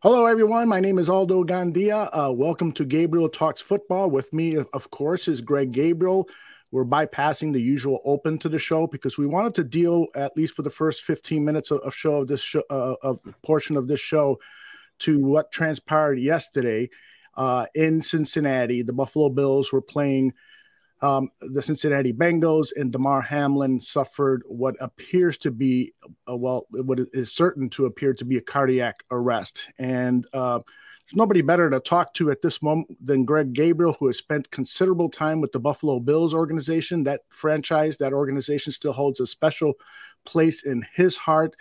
Hello, everyone. My name is Aldo Gandia. Uh, welcome to Gabriel Talks Football. With me, of course, is Greg Gabriel. We're bypassing the usual open to the show because we wanted to deal, at least for the first 15 minutes of, of show of this show, uh, of portion of this show, to what transpired yesterday uh, in Cincinnati. The Buffalo Bills were playing um, the Cincinnati Bengals, and Damar Hamlin suffered what appears to be, uh, well, what is certain to appear to be a cardiac arrest. And uh, there's nobody better to talk to at this moment than Greg Gabriel, who has spent considerable time with the Buffalo Bills organization. That franchise, that organization still holds a special place in his heart.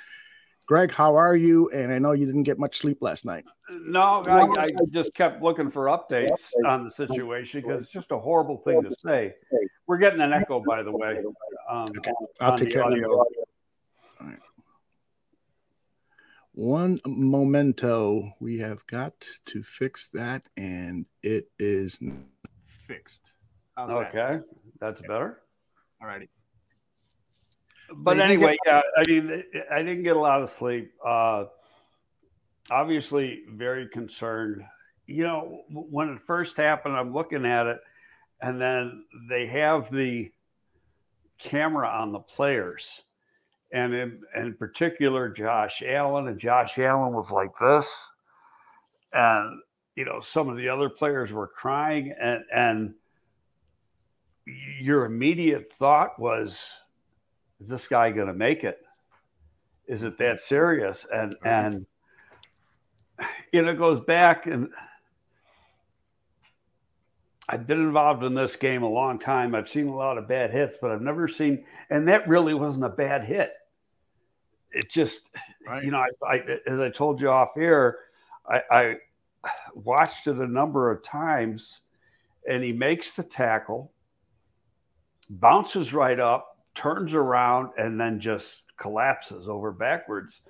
Greg, how are you? And I know you didn't get much sleep last night. No, I, I just kept looking for updates on the situation because it's just a horrible thing to say. We're getting an echo, by the way. Um, okay. I'll take care of it. One memento. We have got to fix that, and it is fixed. How's okay, that? that's better. All righty but anyway, yeah, I mean, I didn't get a lot of sleep. Uh, obviously, very concerned. You know, when it first happened, I'm looking at it, and then they have the camera on the players, and in, in particular, Josh Allen, and Josh Allen was like this, and you know, some of the other players were crying, and and your immediate thought was is this guy going to make it? Is it that serious? And and you know, it goes back and I've been involved in this game a long time. I've seen a lot of bad hits, but I've never seen, and that really wasn't a bad hit. It just, right. you know, I, I, as I told you off air, I, I watched it a number of times, and he makes the tackle, bounces right up, turns around and then just collapses over backwards.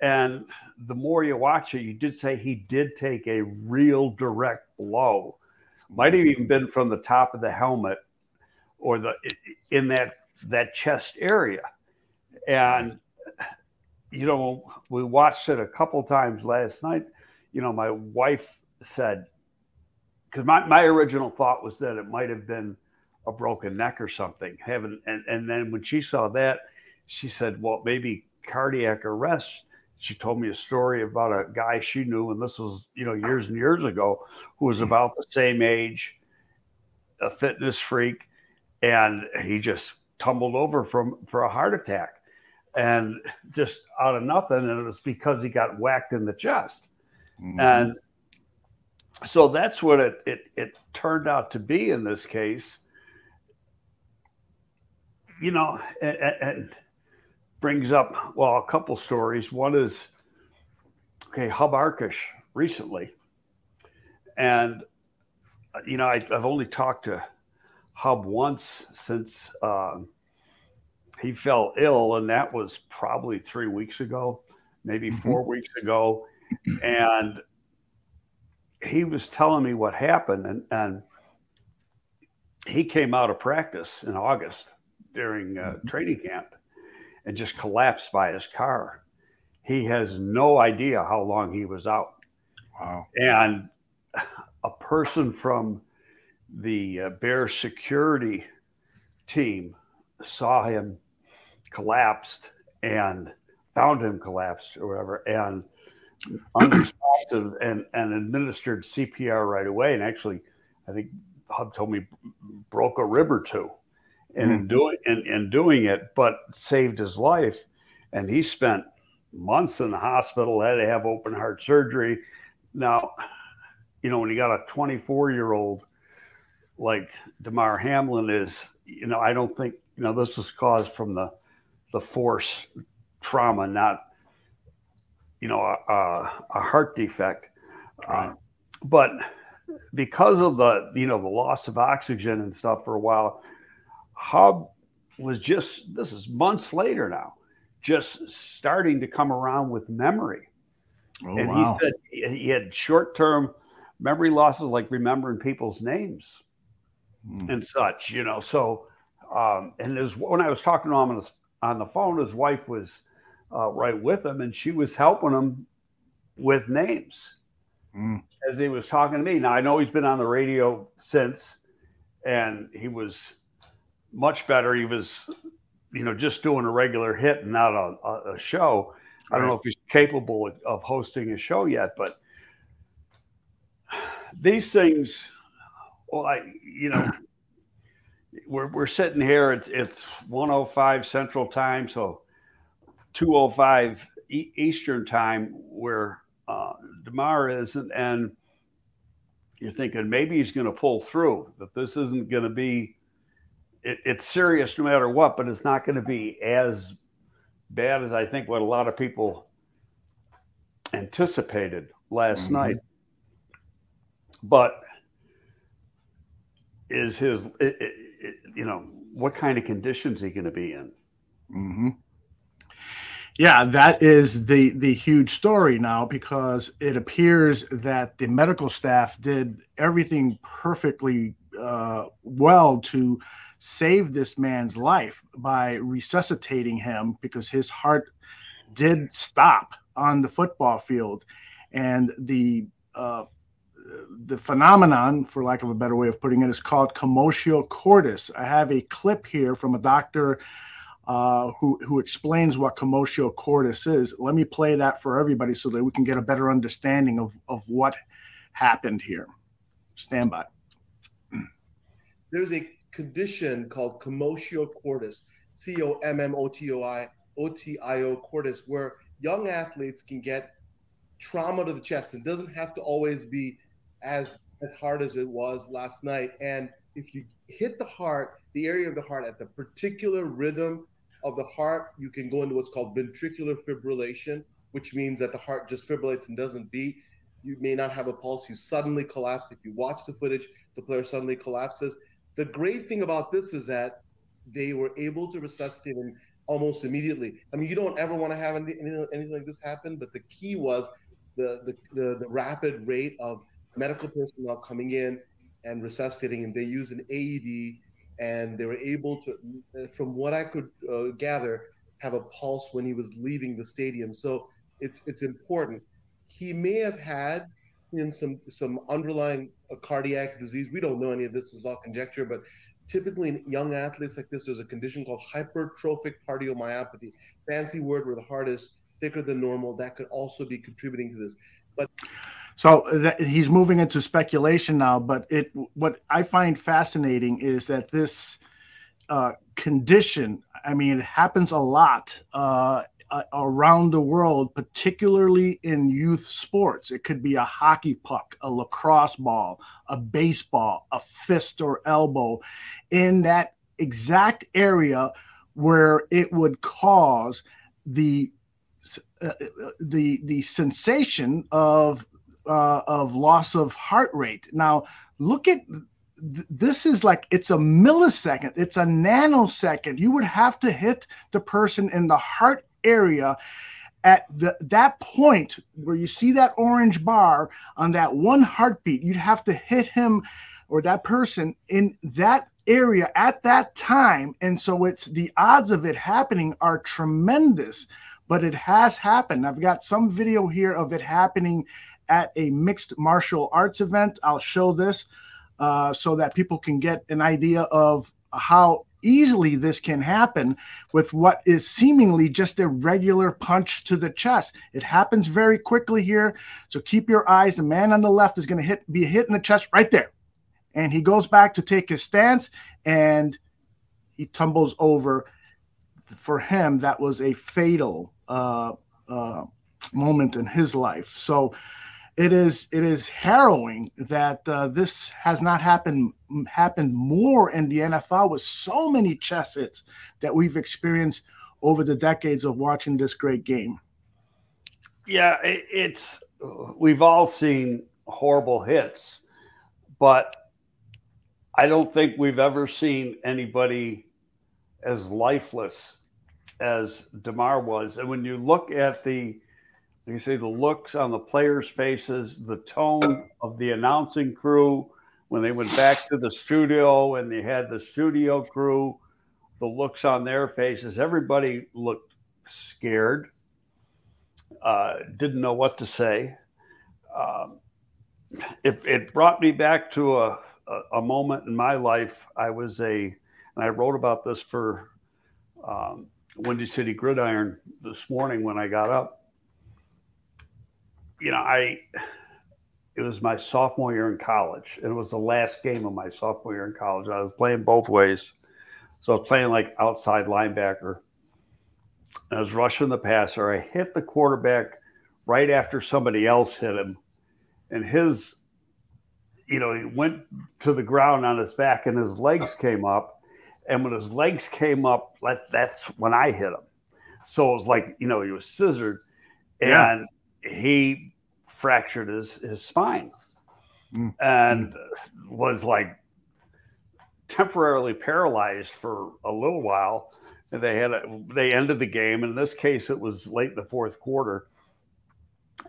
And the more you watch it, you did say he did take a real direct blow. Might have mm-hmm. even been from the top of the helmet or the in that that chest area. And you know, we watched it a couple times last night. You know, my wife said, because my, my original thought was that it might have been a broken neck or something. Having and and then when she saw that, she said, "Well, maybe cardiac arrest." She told me a story about a guy she knew, and this was you know years and years ago, who was about the same age, a fitness freak, and he just tumbled over from for a heart attack, and just out of nothing, and it was because he got whacked in the chest, mm-hmm. and so that's what it, it it turned out to be in this case you know, and, and brings up well a couple stories. One is okay, Hub Arkush recently, and you know I, have only talked to Hub once since um, he fell ill, and that was probably three weeks ago, maybe mm-hmm. 4 weeks ago, and he was telling me what happened, and and he came out of practice in August during uh, training camp and just collapsed by his car. He has no idea how long he was out. Wow. And a person from the uh, Bear security team saw him collapsed and found him collapsed or whatever and unresponsive and, and administered CPR right away. And actually, I think Hub told me broke a rib or two and in hmm. doing and, and doing it, but saved his life. And he spent months in the hospital, had to have open heart surgery. Now, you know, when you got a 24 year old like Damar Hamlin is, you know, I don't think, you know, this was caused from the the force trauma, not, you know, a, a, a heart defect. Right. Uh, but because of the, you know, the loss of oxygen and stuff for a while, Hub was just, this is months later now, just starting to come around with memory. Oh, and wow. he said he had short term memory losses, like remembering people's names mm. and such, you know. So, um, and his, when I was talking to him on the, on the phone, his wife was uh, right with him and she was helping him with names mm. as he was talking to me. Now I know he's been on the radio since, and he was much better. He was, you know, just doing a regular hit and not a, a show. Right. I don't know if he's capable of hosting a show yet, but these things, well, I, you know, we're, we're sitting here. It's it's 105 Central Time, so 205 e- Eastern Time, where uh, Damar is, and, and you're thinking maybe he's going to pull through. That this isn't going to be. It, it's serious no matter what, but it's not going to be as bad as I think what a lot of people anticipated last mm-hmm. night. But is his, it, it, you know, what kind of conditions he going to be in? Mm-hmm. Yeah, that is the the huge story now because it appears that the medical staff did everything perfectly uh, well to save this man's life by resuscitating him because his heart did stop on the football field, and the uh, the phenomenon, for lack of a better way of putting it, is called commotio cordis. I have a clip here from a doctor uh, who who explains what commotio cordis is. Let me play that for everybody so that we can get a better understanding of of what happened here. Stand by. There's a condition called commotio cordis, C O M M O T O I O T I O cordis, where young athletes can get trauma to the chest. It doesn't have to always be as as hard as it was last night. And if you hit the heart, the area of the heart at the particular rhythm of the heart, you can go into what's called ventricular fibrillation, which means that the heart just fibrillates and doesn't beat. You may not have a pulse. You suddenly collapse. If you watch the footage, the player suddenly collapses. The great thing about this is that they were able to resuscitate him almost immediately. I mean, you don't ever want to have anything, anything like this happen, but the key was the, the, the, the rapid rate of medical personnel coming in and resuscitating him. They used an AED and they were able to, from what I could uh, gather, have a pulse when he was leaving the stadium. So it's it's important. He may have had in some some underlying uh, cardiac disease. We don't know any of this is all conjecture, but typically in young athletes like this, there's a condition called hypertrophic cardiomyopathy. Fancy word where the heart is thicker than normal. That could also be contributing to this. But so that, he's moving into speculation now, but it what I find fascinating is that this uh, condition. I mean, it happens a lot uh, around the world, particularly in youth sports. It could be a hockey puck, a lacrosse ball, a baseball, a fist or elbow, in that exact area where it would cause the uh, the the sensation of uh, of loss of heart rate. Now, look at th- this is like it's a millisecond, it's a nanosecond. You would have to hit the person in the heart area at the, that point where you see that orange bar on that one heartbeat. You'd have to hit him or that person in that area at that time. And so it's the odds of it happening are tremendous, but it has happened. I've got some video here of it happening at a mixed martial arts event. I'll show this uh, so that people can get an idea of how easily this can happen with what is seemingly just a regular punch to the chest. It happens very quickly here. So keep your eyes. The man on the left is going to hit be hit in the chest right there. And he goes back to take his stance and he tumbles over. For him, that was a fatal uh, uh, moment in his life. So it is it is harrowing that uh, this has not happened happened more in the NFL with so many chess hits that we've experienced over the decades of watching this great game. Yeah, it, it's we've all seen horrible hits, but I don't think we've ever seen anybody as lifeless as Damar was. And when you look at the you see the looks on the players' faces, the tone of the announcing crew when they went back to the studio and they had the studio crew, the looks on their faces. Everybody looked scared. uh, didn't know what to say. Um, it, it brought me back to a, a, a, moment in my life. I was a, and I wrote about this for um, Windy City Gridiron this morning when I got up. You know, I, it was my sophomore year in college. and It was the last game of my sophomore year in college. I was playing both ways. So I was playing like outside linebacker. I was rushing the passer. I hit the quarterback right after somebody else hit him. And his, you know, he went to the ground on his back and his legs came up. And when his legs came up, that's when I hit him. So it was like, you know, he was scissored and yeah. He fractured his, his spine mm. and mm. was like temporarily paralyzed for a little while. And they had a, they ended the game. In this case, it was late in the fourth quarter,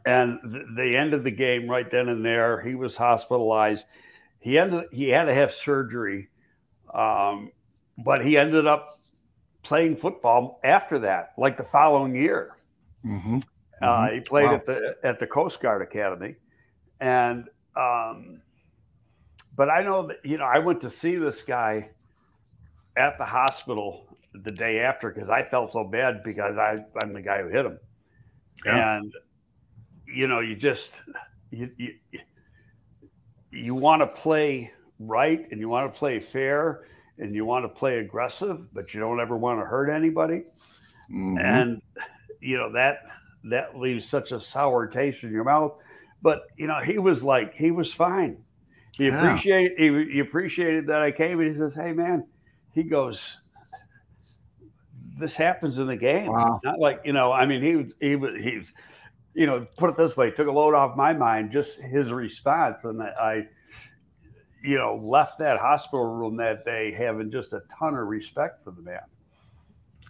and th- they ended the game right then and there. He was hospitalized. He ended he had to have surgery, um, but he ended up playing football after that, like the following year. Mm-hmm. Uh, mm-hmm. Uh, he played wow. at the at the Coast Guard Academy, and um, but I know that you know I went to see this guy at the hospital the day after because I felt so bad because I I'm the guy who hit him, yeah. and you know you just you you, you want to play right and you want to play fair and you want to play aggressive, but you don't ever want to hurt anybody, mm-hmm. and you know that that leaves such a sour taste in your mouth. But you know he was like he was fine. He yeah. appreciated he, he appreciated that I came and he says, "Hey man," he goes this happens in the game. Wow. Not like you know. I mean, he was he was he was, you know, put it this way, took a load off my mind. Just his response, and I, you know, left that hospital room that day having just a ton of respect for the man.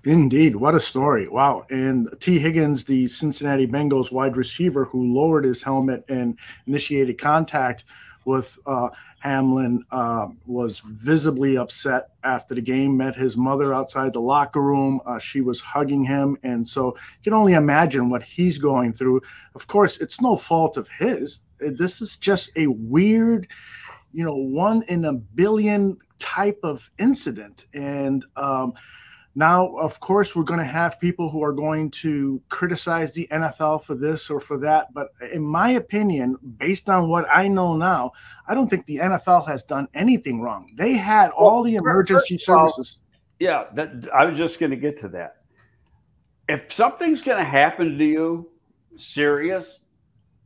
Indeed, what a story! Wow. And Tee Higgins, the Cincinnati Bengals wide receiver, who lowered his helmet and initiated contact with uh, Hamlin uh, was visibly upset after the game, met his mother outside the locker room. Uh, she was hugging him. And so you can only imagine what he's going through. Of course, it's no fault of his. This is just a weird, you know, one in a billion type of incident. And, um, now, of course, we're going to have people who are going to criticize the NFL for this or for that. But in my opinion, based on what I know now, I don't think the NFL has done anything wrong. They had all the emergency services. yeah, that, I was just going to get to that. If something's going to happen to you serious,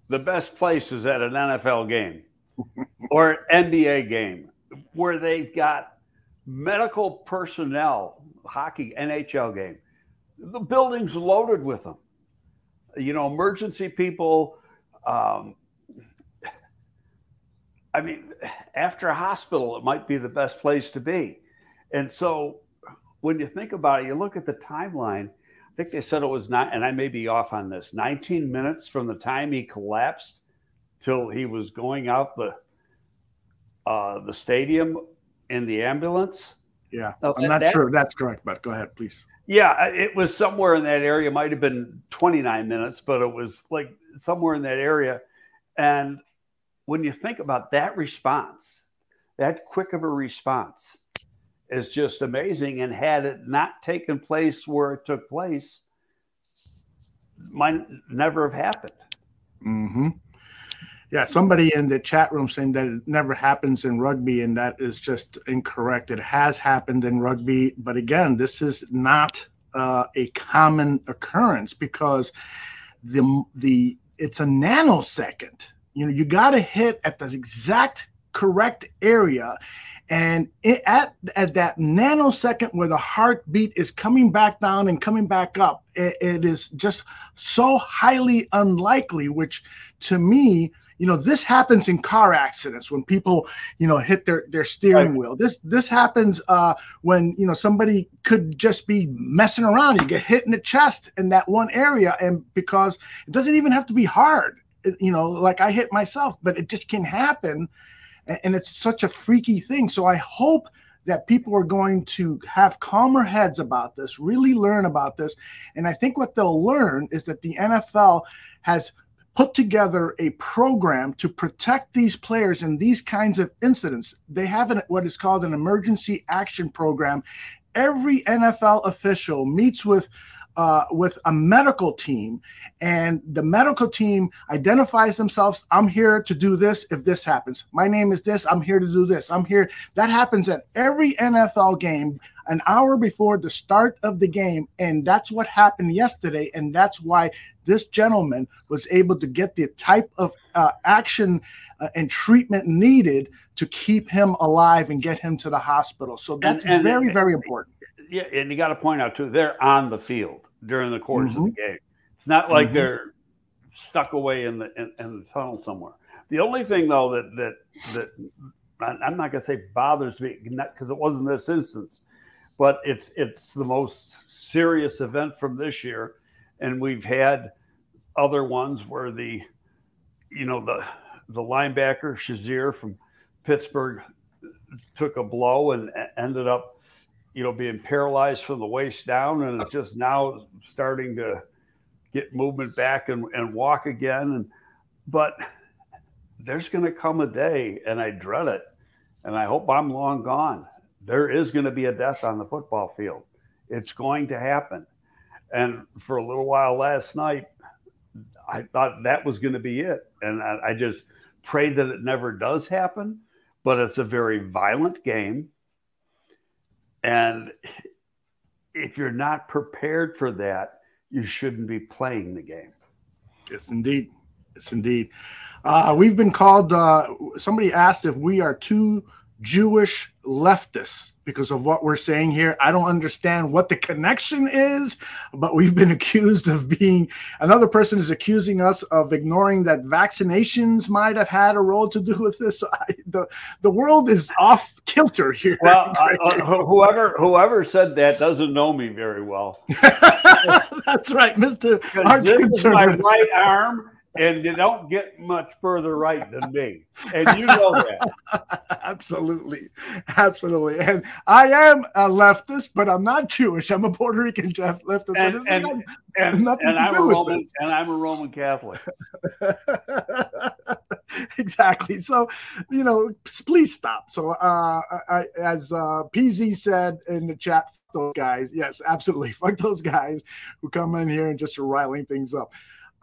the best place is at an NFL game or NBA game where they've got medical personnel hockey NHL game. The building's loaded with them. You know, emergency people. Um, I mean, after a hospital, it might be the best place to be. And so when you think about it, you look at the timeline. I think they said it was not, and I may be off on this, 19 minutes from the time he collapsed till he was going out the uh, the stadium in the ambulance. Yeah, I'm not that, sure that's correct, but go ahead, please. Yeah, it was somewhere in that area. Might have been 29 minutes, but it was like somewhere in that area. And when you think about that response, that quick of a response is just amazing. And had it not taken place where it took place, might never have happened. Mm-hmm. Yeah, somebody in the chat room saying that it never happens in rugby, and that is just incorrect. It has happened in rugby, but again, this is not uh, a common occurrence because the the it's a nanosecond. You know, you got to hit at the exact correct area, and it, at at that nanosecond where the heartbeat is coming back down and coming back up, it, it is just so highly unlikely. Which, to me, you know this happens in car accidents when people you know hit their their steering right. wheel this this happens uh when you know somebody could just be messing around you get hit in the chest in that one area and because it doesn't even have to be hard you know like i hit myself but it just can happen and it's such a freaky thing so i hope that people are going to have calmer heads about this, really learn about this. And I think what they'll learn is that the NFL has put together a program to protect these players in these kinds of incidents. They have an, what is called an emergency action program. Every NFL official meets with uh, with a medical team, and the medical team identifies themselves. I'm here to do this if this happens. My name is this. I'm here to do this. I'm here. That happens at every NFL game an hour before the start of the game. And that's what happened yesterday. And that's why this gentleman was able to get the type of uh, action uh, and treatment needed to keep him alive and get him to the hospital. So that's and, and, very, very important. Yeah, and you got to point out too, they're on the field during the course mm-hmm. of the mm-hmm. game. It's not like mm-hmm. they're stuck away in the in, in, the tunnel somewhere. The only thing though that that that I'm not going to say bothers me because it wasn't this instance, but it's it's the most serious event from this year, and we've had other ones where the you know the the linebacker Shazier from Pittsburgh took a blow and ended up you know being paralyzed from the waist down and it's just now starting to get movement back and, and walk again and but there's going to come a day and i dread it and i hope i'm long gone there is going to be a death on the football field. It's going to happen. And for a little while last night, I thought that was going to be it. And I, I just pray that it never does happen. But it's a very violent game. And if you're not prepared for that, you shouldn't be playing the game. Yes, indeed. Yes, indeed. Uh, we've been called, uh, somebody asked if we are too Jewish leftists because of what we're saying here. I don't understand what the connection is, but we've been accused of being another person is accusing us of ignoring that vaccinations might have had a role to do with this. I, the the world is off kilter here. Well, uh, whoever whoever said that doesn't know me very well. That's right, Mister. This is my right arm and you don't get much further right than me, and you know that. absolutely, absolutely. And I am a leftist, but I'm not Jewish. I'm a Puerto Rican leftist. And, and, and, and I'm a Roman, this. and I'm a Roman Catholic. exactly. So, you know, please stop. So, uh, I, as uh, PZ said in the chat, those guys, yes, absolutely, fuck those guys who come in here and just are riling things up.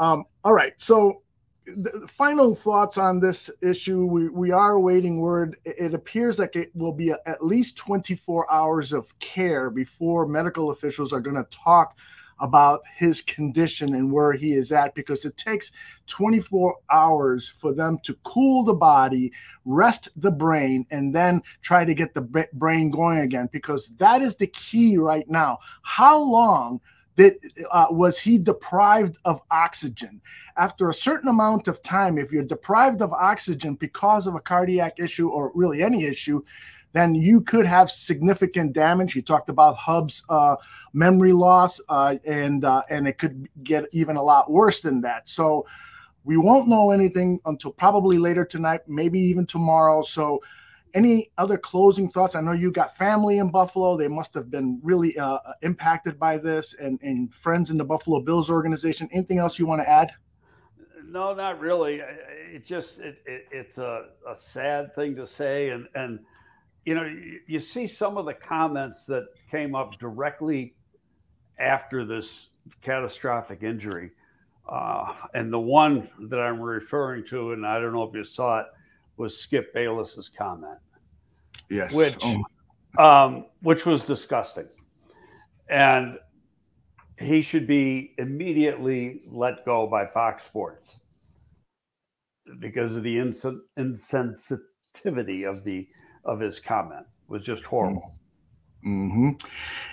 Um, all right. So, the final thoughts on this issue. We, we are awaiting word. It appears like it will be a, at least 24 hours of care before medical officials are going to talk about his condition and where he is at because it takes 24 hours for them to cool the body, rest the brain, and then try to get the brain going again because that is the key right now. How long? That uh, was he deprived of oxygen? After a certain amount of time if you're deprived of oxygen because of a cardiac issue or really any issue then you could have significant damage. He talked about hub's uh, memory loss uh, and uh, and it could get even a lot worse than that. So we won't know anything until probably later tonight maybe even tomorrow. So any other closing thoughts? I know you got family in Buffalo. They must have been really uh, uh, impacted by this, and, and friends in the Buffalo Bills organization. Anything else you want to add? No, not really. It just it, it, it's a, a sad thing to say, and and you know you, you see some of the comments that came up directly after this catastrophic injury, uh, and the one that I'm referring to, and I don't know if you saw it was Skip Bayless's comment. Yes. Which, oh. um, which was disgusting. And he should be immediately let go by Fox Sports because of the ins- insensitivity of the of his comment it was just horrible. Mm-hmm.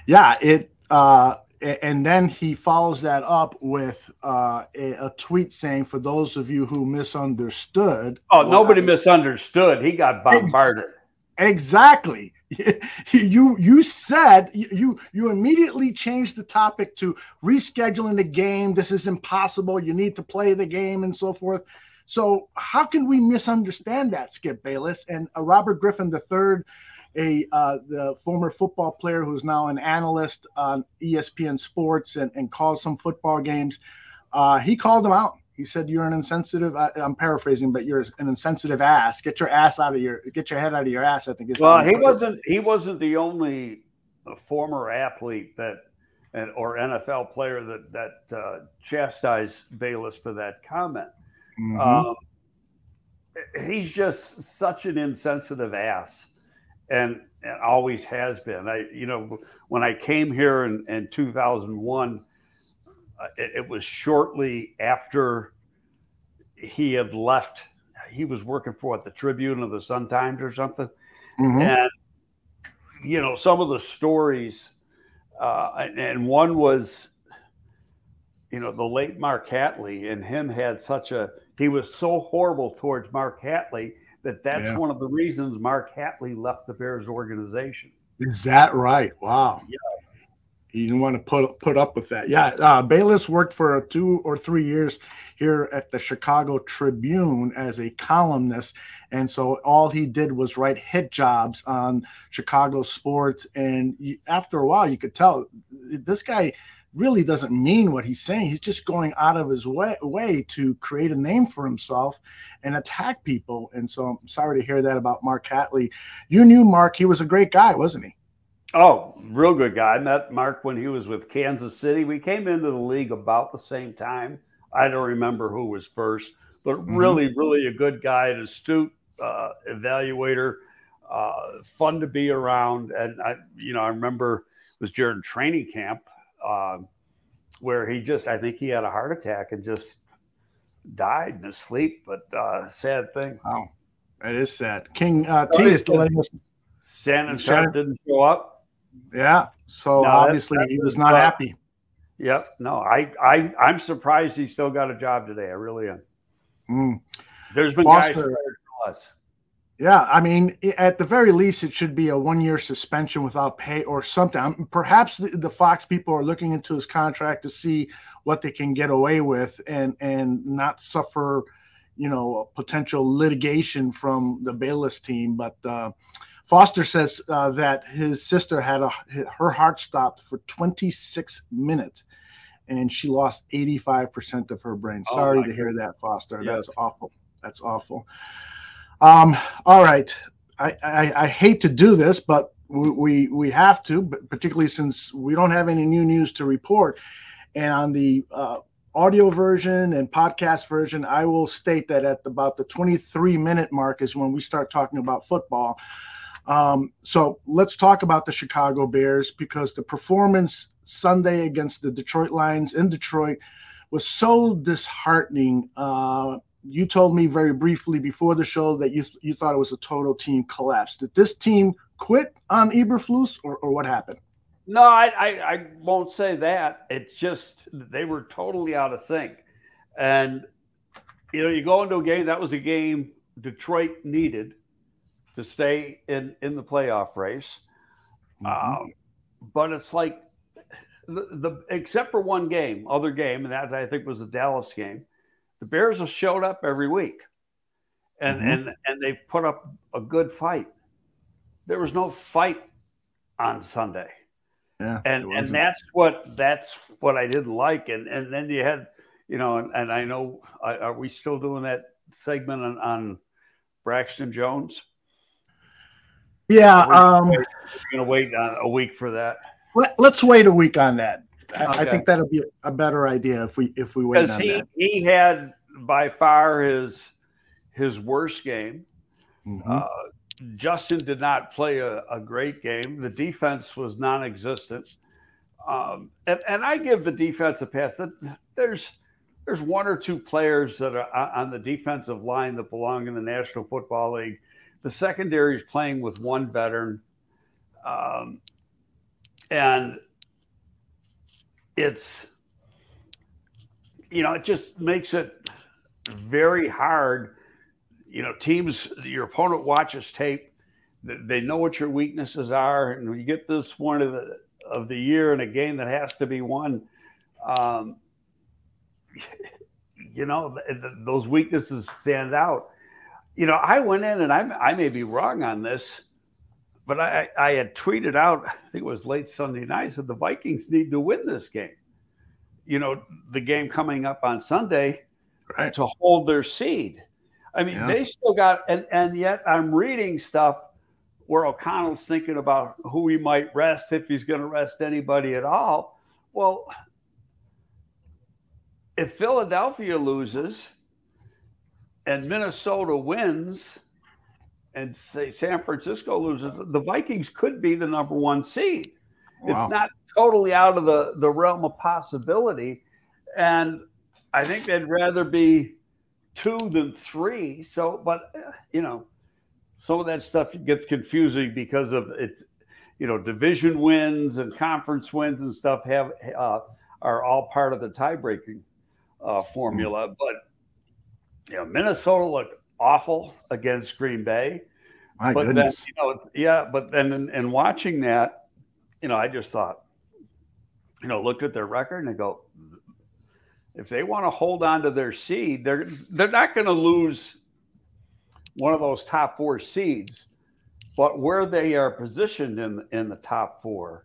Yeah, it uh and then he follows that up with uh, a, a, tweet saying, "For those of you who misunderstood." Oh, nobody misunderstood. He got bombarded. Ex- exactly. you you said you you immediately changed the topic to rescheduling the game. This is impossible. You need to play the game and so forth. So how can we misunderstand that, Skip Bayless and uh, Robert Griffin III? A uh, the former football player who's now an analyst on ESPN Sports and, and calls some football games. Uh, he called him out. He said, "You're an insensitive." I, am paraphrasing, but you're an insensitive ass. Get your ass out of your, get your head out of your ass. I think. Is well, he wasn't. He wasn't the only former athlete that, or NFL player that that uh, chastised Bayless for that comment. Mm-hmm. Um, he's just such an insensitive ass, and, and always has been. I, you know, when I came here in, in 2001 uh, it, it, was shortly after he had left. He was working for what, the Tribune or the Sun Times or something. Mm-hmm. And, you know, some of the stories, uh, and, and one was, you know, the late Mark Hatley and him had such a, he was so horrible towards Mark Hatley that that's yeah. one of the reasons Mark Hatley left the Bears organization. Is that right? Wow. Yeah. He didn't want to put put up with that. Yeah, uh, Bayless worked for two or three years here at the Chicago Tribune as a columnist, and so all he did was write hit jobs on Chicago sports. And after a while, you could tell this guy really doesn't mean what he's saying. He's just going out of his way, way to create a name for himself and attack people. And so I'm sorry to hear that about Mark Hatley. You knew Mark; he was a great guy, wasn't he? Oh, real good guy. I met Mark when he was with Kansas City. We came into the league about the same time. I don't remember who was first, but mm-hmm. really, really a good guy, an astute uh, evaluator, uh, fun to be around. And I, you know, I remember it was during training camp uh, where he just, I think he had a heart attack and just died in his sleep. But uh, sad thing. Wow, that is sad. King uh, T is still letting us. Shannon Sharpe didn't show up. Yeah. So no, obviously that's, that's he was not happy. Yep. No, I, I, I'm surprised he still got a job today. I really am. Mm. There's been Foster, guys us. Yeah, I mean, at the very least, it should be a one-year suspension without pay or something. Perhaps the, the, Fox people are looking into his contract to see what they can get away with and and not suffer, you know, potential litigation from the Bayless team. But uh, Foster says uh, that his sister had a, her heart stopped for 26 minutes and she lost 85% of her brain. Oh Sorry oh to hear that, Foster. Yes. That's awful. That's awful. Um, all right. I, I, I, hate to do this, but we, we, have to, particularly since we don't have any new news to report. And on the uh, audio version and podcast version, I will state that at about the 23 minute mark is when we start talking about football. Um, so let's talk about the Chicago Bears because the performance Sunday against the Detroit Lions in Detroit was so disheartening. Uh, you told me very briefly before the show that you you thought it was a total team collapse. Did this team quit on Eberflus, or, or what happened? No, I, I, I won't say that. It's just they were totally out of sync, and you know you go into a game that was a game Detroit needed to stay in in the playoff race. Mm-hmm. Um, but it's like the, the except for one game, other game, and that I think was the Dallas game. The Bears have showed up every week, and mm-hmm. and and they put up a good fight. There was no fight on Sunday. Yeah, and and that's what that's what I didn't like. And and then you had, you know, and, and I know, are we still doing that segment on, on Braxton Jones? Yeah, um, we're going to wait a week for that. Let, us wait a week on that. I, okay. I, think that'll be a better idea if we if we wait because he that. he had by far his his worst game. Mm-hmm. Uh, Justin did not play a, a, great game. The defense was non-existent, um, and, and I give the defense a pass. That there's there's one or two players that are on the defensive line that belong in the National Football League the secondary is playing with one veteran. Um, and it's, you know, it just makes it very hard. You know, teams, your opponent watches tape, they know what your weaknesses are. And when you get this one of the, of the year in a game that has to be won, um, you know, those weaknesses stand out you know, I went in and I, I may be wrong on this. But I, I had tweeted out, I think it was late Sunday night, said the Vikings need to win this game. You know, the game coming up on Sunday right. to hold their seed. I mean, yeah. they still got, and, and yet I'm reading stuff where O'Connell's thinking about who he might rest if he's going to rest anybody at all. Well, if Philadelphia loses and Minnesota wins, and say San Francisco loses, the Vikings could be the number one seed. Wow. It's not totally out of the, the realm of possibility. And I think they'd rather be two than three. So, but, you know, some of that stuff gets confusing because of it's, you know, division wins and conference wins and stuff have uh, are all part of the tie breaking uh, formula. Mm. But, you know, Minnesota looked awful against Green Bay. My but goodness. Then, you know, yeah, but then in, in, watching that, you know, I just thought, you know, looked at their record and go, if they want to hold on to their seed, they're they're not going to lose one of those top four seeds, but where they are positioned in in the top 4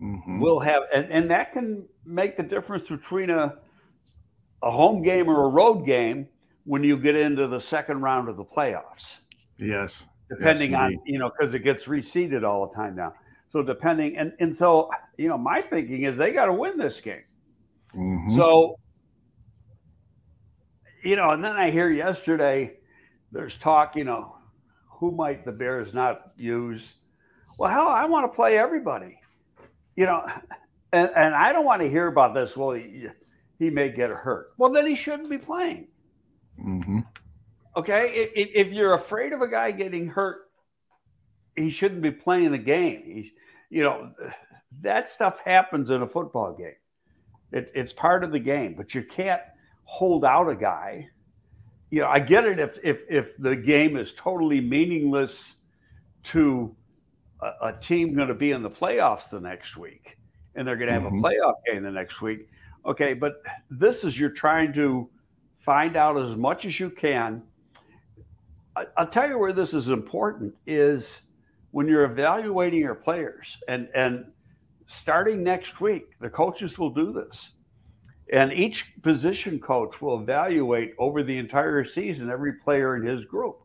mm-hmm. will have, and, and that can make the difference between a a home game or a road game when you get into the second round of the playoffs. Yes. Depending yes, on, you know, because it gets reseeded all the time now. So depending, and, and so, you know, my thinking is they got to win this game. Mm-hmm. So, you know, and then I hear yesterday there's talk, you know, who might the Bears not use? Well, hell, I want to play everybody, you know, and, and I don't want to hear about this. Well, he, he may get hurt. Well, then he shouldn't be playing. Mm-hmm. Okay, if, if, you're afraid of a guy getting hurt, he shouldn't be playing the game. He, you know, that stuff happens in a football game. It, it's part of the game, but you can't hold out a guy. You know, I get it if if if the game is totally meaningless to a, a team going to be in the playoffs the next week, and they're going to have mm-hmm. a playoff game the next week. Okay, but this is you're trying to find out as much as you can. I'll tell you where this is important is when you're evaluating your players and and starting next week, the coaches will do this. And each position coach will evaluate over the entire season every player in his group.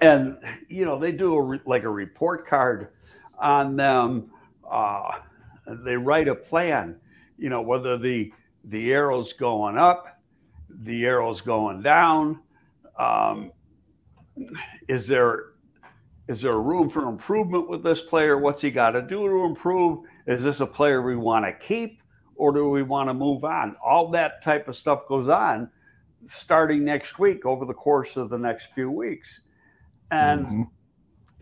And, you know, they do a, like a report card on them. Uh, they write a plan, you know, whether the, the arrow's going up, the arrow's going down. Um, is there is there room for improvement with this player? What's he got to do to improve? Is this a player we want to keep or do we want to move on? All that type of stuff goes on starting next week over the course of the next few weeks. And mm-hmm.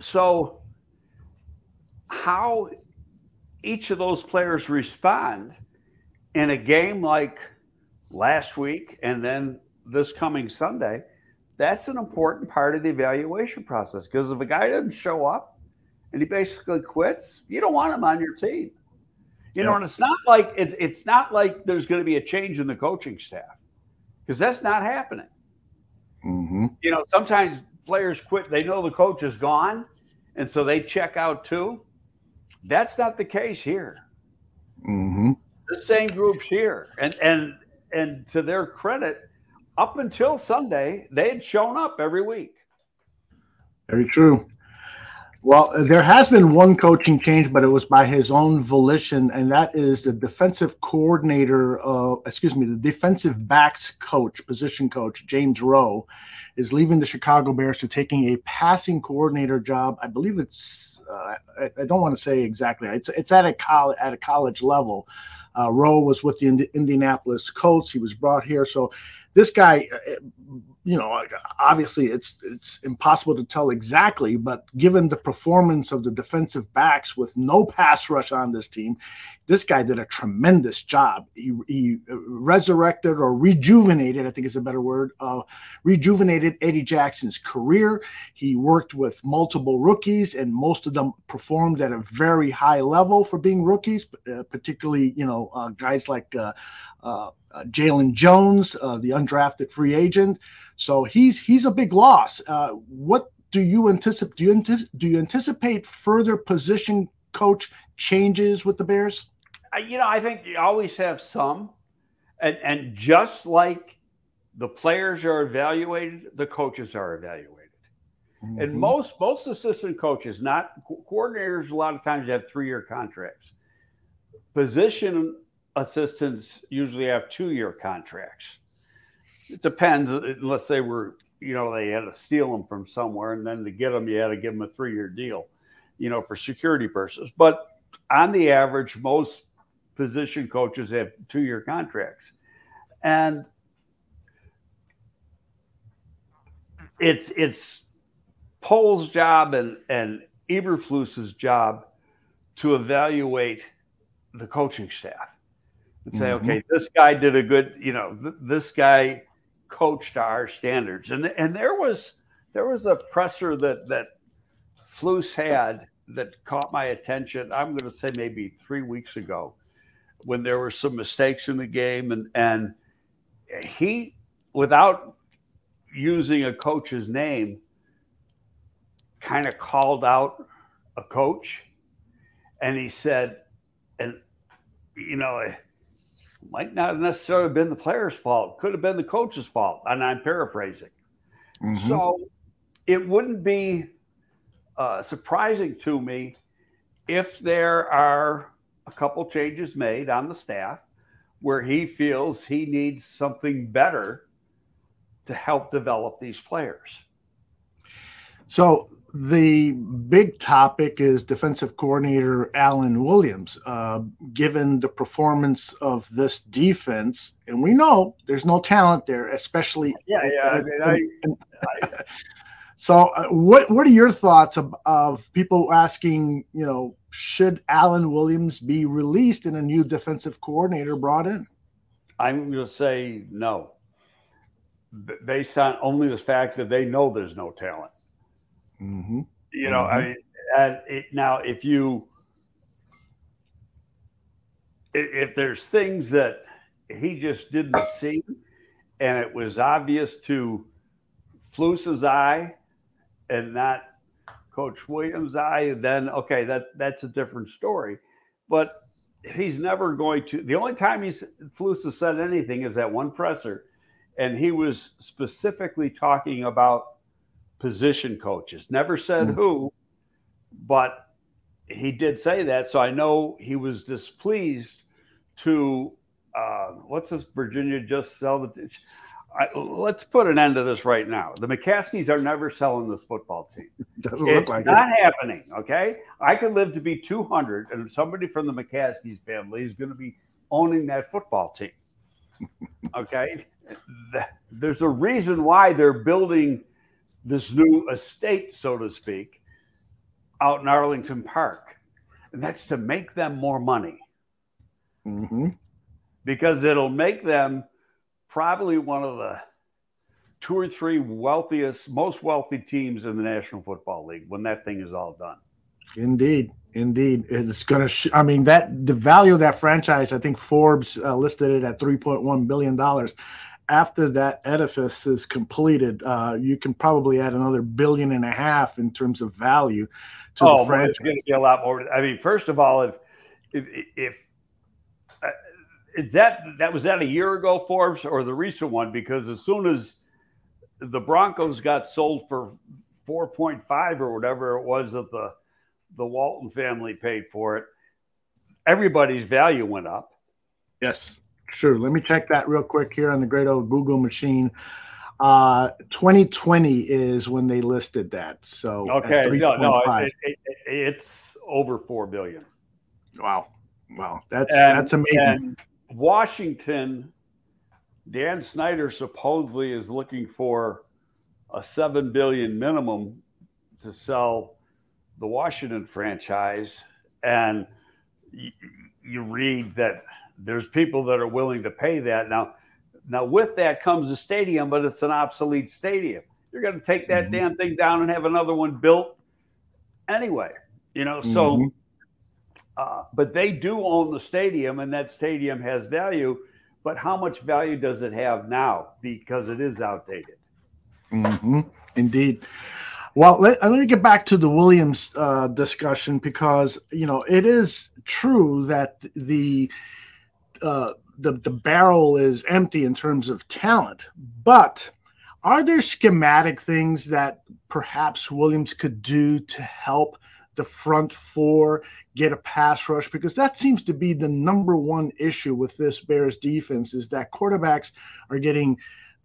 so, how each of those players respond in a game like last week and then this coming Sunday, that's an important part of the evaluation process. Because if a guy doesn't show up and he basically quits, you don't want him on your team. You know, and it's not like it's it's not like there's going to be a change in the coaching staff because that's not happening. Mm-hmm. You know, sometimes players quit; they know the coach is gone, and so they check out too. That's not the case here. Mm-hmm. The same groups here, and and and to their credit, up until Sunday, they had shown up every week. Very true. Well, there has been one coaching change, but it was by his own volition, and that is the defensive coordinator, uh, excuse me, the defensive backs coach, position coach, James Rowe, is leaving the Chicago Bears to taking a passing coordinator job. I believe it's, uh, I, I, don't want to say exactly, it's, it's at a college at a college level. Uh, Rowe was with the Indi- Indianapolis Colts. He was brought here. So this guy, uh, you know, obviously it's it's impossible to tell exactly, but given the performance of the defensive backs with no pass rush on this team, this guy did a tremendous job. He, he resurrected or rejuvenated, I think is a better word, uh, rejuvenated Eddie Jackson's career. He worked with multiple rookies, and most of them performed at a very high level for being rookies, uh, particularly you know uh, guys like. Uh, uh, uh, Jones, uh, the undrafted free agent. So he's he's a big loss. Uh, what do you anticipate do you anticipate do you anticipate further position coach changes with the Bears? You know, I think you always have some, and and just like the players are evaluated, the coaches are evaluated. Mm-hmm. And most most assistant coaches, not coordinators, a lot of times have three year contracts. Position assistants usually have two year contracts. It depends. Let's say we're you know they had to steal them from somewhere, and then to get them, you had to give them a three year deal, you know, for security purposes. But on the average, most position coaches have two year contracts, and it's it's Poles' job and, and Eberflus's job to evaluate the coaching staff and say, mm-hmm. okay, this guy did a good, you know, th- this guy coached to our standards. And and there was there was a presser that that Flus had that caught my attention. I'm going to say maybe three weeks ago, when there were some mistakes in the game, and and he, without using a coach's name, kind of called out a coach and he said, and you know, might not have necessarily been the player's fault, could have been the coach's fault. And I'm paraphrasing. Mm-hmm. So it wouldn't be uh, surprising to me if there are a couple changes made on the staff where he feels he needs something better to help develop these players. So the big topic is defensive coordinator Alan Williams. Uh, given the performance of this defense, and we know there's no talent there, especially. Yeah, yeah. I mean, I, I, so, uh, what what are your thoughts of, of people asking? You know, should Alan Williams be released and a new defensive coordinator brought in? I'm going to say no, based on only the fact that they know there's no talent. Mm-hmm. You know, mm-hmm. I mean, and it, now if you if there's things that he just didn't see, and it was obvious to Flus's eye and not Coach Williams' eye, then okay, that that's a different story. But he's never going to. The only time he's Flus has said anything is that one presser, and he was specifically talking about position coaches. Never said mm-hmm. who, but he did say that. So I know he was displeased to uh, what's this? Virginia just sell the. I, let's put an end to this right now. The McCaskies are never selling this football team. Doesn't it's like not it. happening. Okay, I could live to be 200, and somebody from the McCaskies family is going to be owning that football team. Okay, there's a reason why they're building this new estate, so to speak, out in Arlington Park. And that's to make them more money. Mm-hmm. Because it'll make them probably one of the two or three wealthiest, most wealthy teams in the National Football League when that thing is all done. Indeed, indeed, it's going to. Sh- I mean, that the value of that franchise. I think Forbes uh, listed it at three point one billion dollars after that edifice is completed, uh, you can probably add another billion and a half in terms of value to oh, the franchise. It's going to be a lot more. I mean, first of all, if if, if uh, is that that was that a year ago, Forbes, or the recent one? Because as soon as the Broncos got sold for four point five or whatever it was that the the Walton family paid for it, everybody's value went up. Yes. Sure. Let me check that real quick here on the great old Google machine. Uh, 2020 is when they listed that. So okay, no, no, it, it, it, it's over four billion. Wow, wow, that's and, that's amazing. Washington, Dan Snyder supposedly is looking for a seven billion minimum to sell the Washington franchise, and you, you read that there's people that are willing to pay that now. Now, with that comes a stadium, but it's an obsolete stadium. You're going to take that mm-hmm. damn thing down and have another one built anyway. You know, so. Mm-hmm. Uh, but they do own the stadium, and that stadium has value. But how much value does it have now? Because it is outdated. Mm-hmm. Indeed. Well, let, let me get back to the Williams uh, discussion because you know it is true that the uh, the the barrel is empty in terms of talent, but are there schematic things that perhaps Williams could do to help the front four get a pass rush? Because that seems to be the number one issue with this Bears defense is that quarterbacks are getting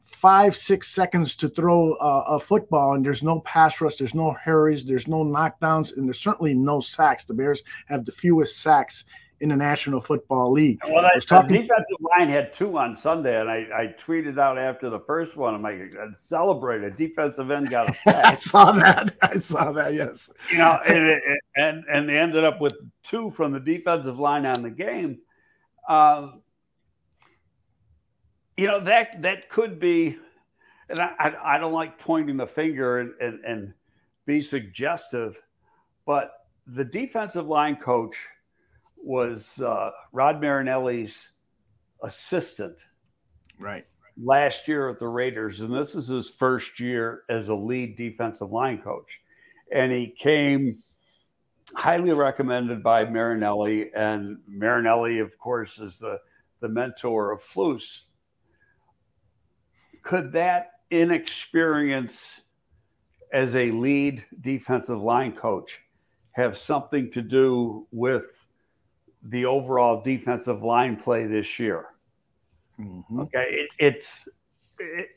five, six seconds to throw a, a football, and there's no pass rush, there's no hurries, there's no knockdowns, and there's certainly no sacks. The Bears have the fewest sacks in the National Football League. Well, I, talking- the defensive line had two on Sunday, and I, I tweeted out after the first one, I'm like, celebrate a defensive end got a sack. I saw that. I saw that. Yes. You know, and, and and they ended up with two from the defensive line on the game. Um, you know that that could be, and I, I, I don't like pointing the finger and, and and be suggestive, but the defensive line coach was uh, Rod Marinelli's assistant. Right. Last year at the Raiders, and this is his first year as a lead defensive line coach. And he came highly recommended by Marinelli. And Marinelli, of course, is the, the mentor of Flus. Could that inexperience as a lead defensive line coach have something to do with the overall defensive line play this year. Mm-hmm. Okay, it, it's it,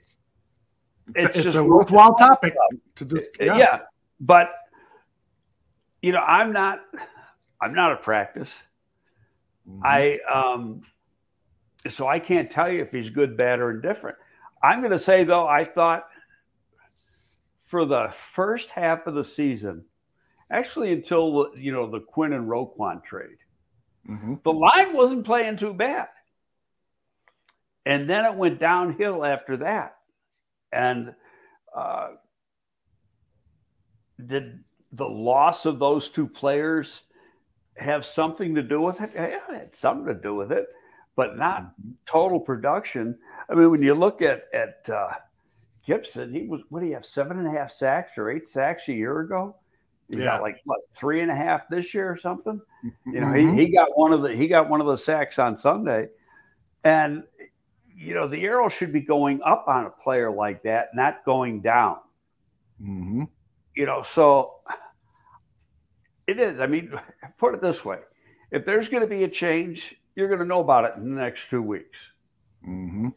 it's, it's, a worthwhile topic to just yeah. yeah. but you know i'm not i'm not a practice mm-hmm. i um so i can't tell you if he's good bad or indifferent i'm going to say though i thought for the first half of the season actually until you know the quinn and roquan trade Mm-hmm. The line wasn't playing too bad. And then it went downhill after that. And uh, did the loss of those two players have something to do with it? Yeah, it had something to do with it, but not mm-hmm. total production. I mean, when you look at at uh, Gipson, he was what do you have seven and a half sacks or eight sacks a year ago? He yeah. got like what three and a half this year or something. You know, mm-hmm. he, he got one of the he got one of the sacks on Sunday, and you know the arrow should be going up on a player like that, not going down. Mm-hmm. You know, so it is. I mean, put it this way: if there's going to be a change, you're going to know about it in the next two weeks. Mm-hmm.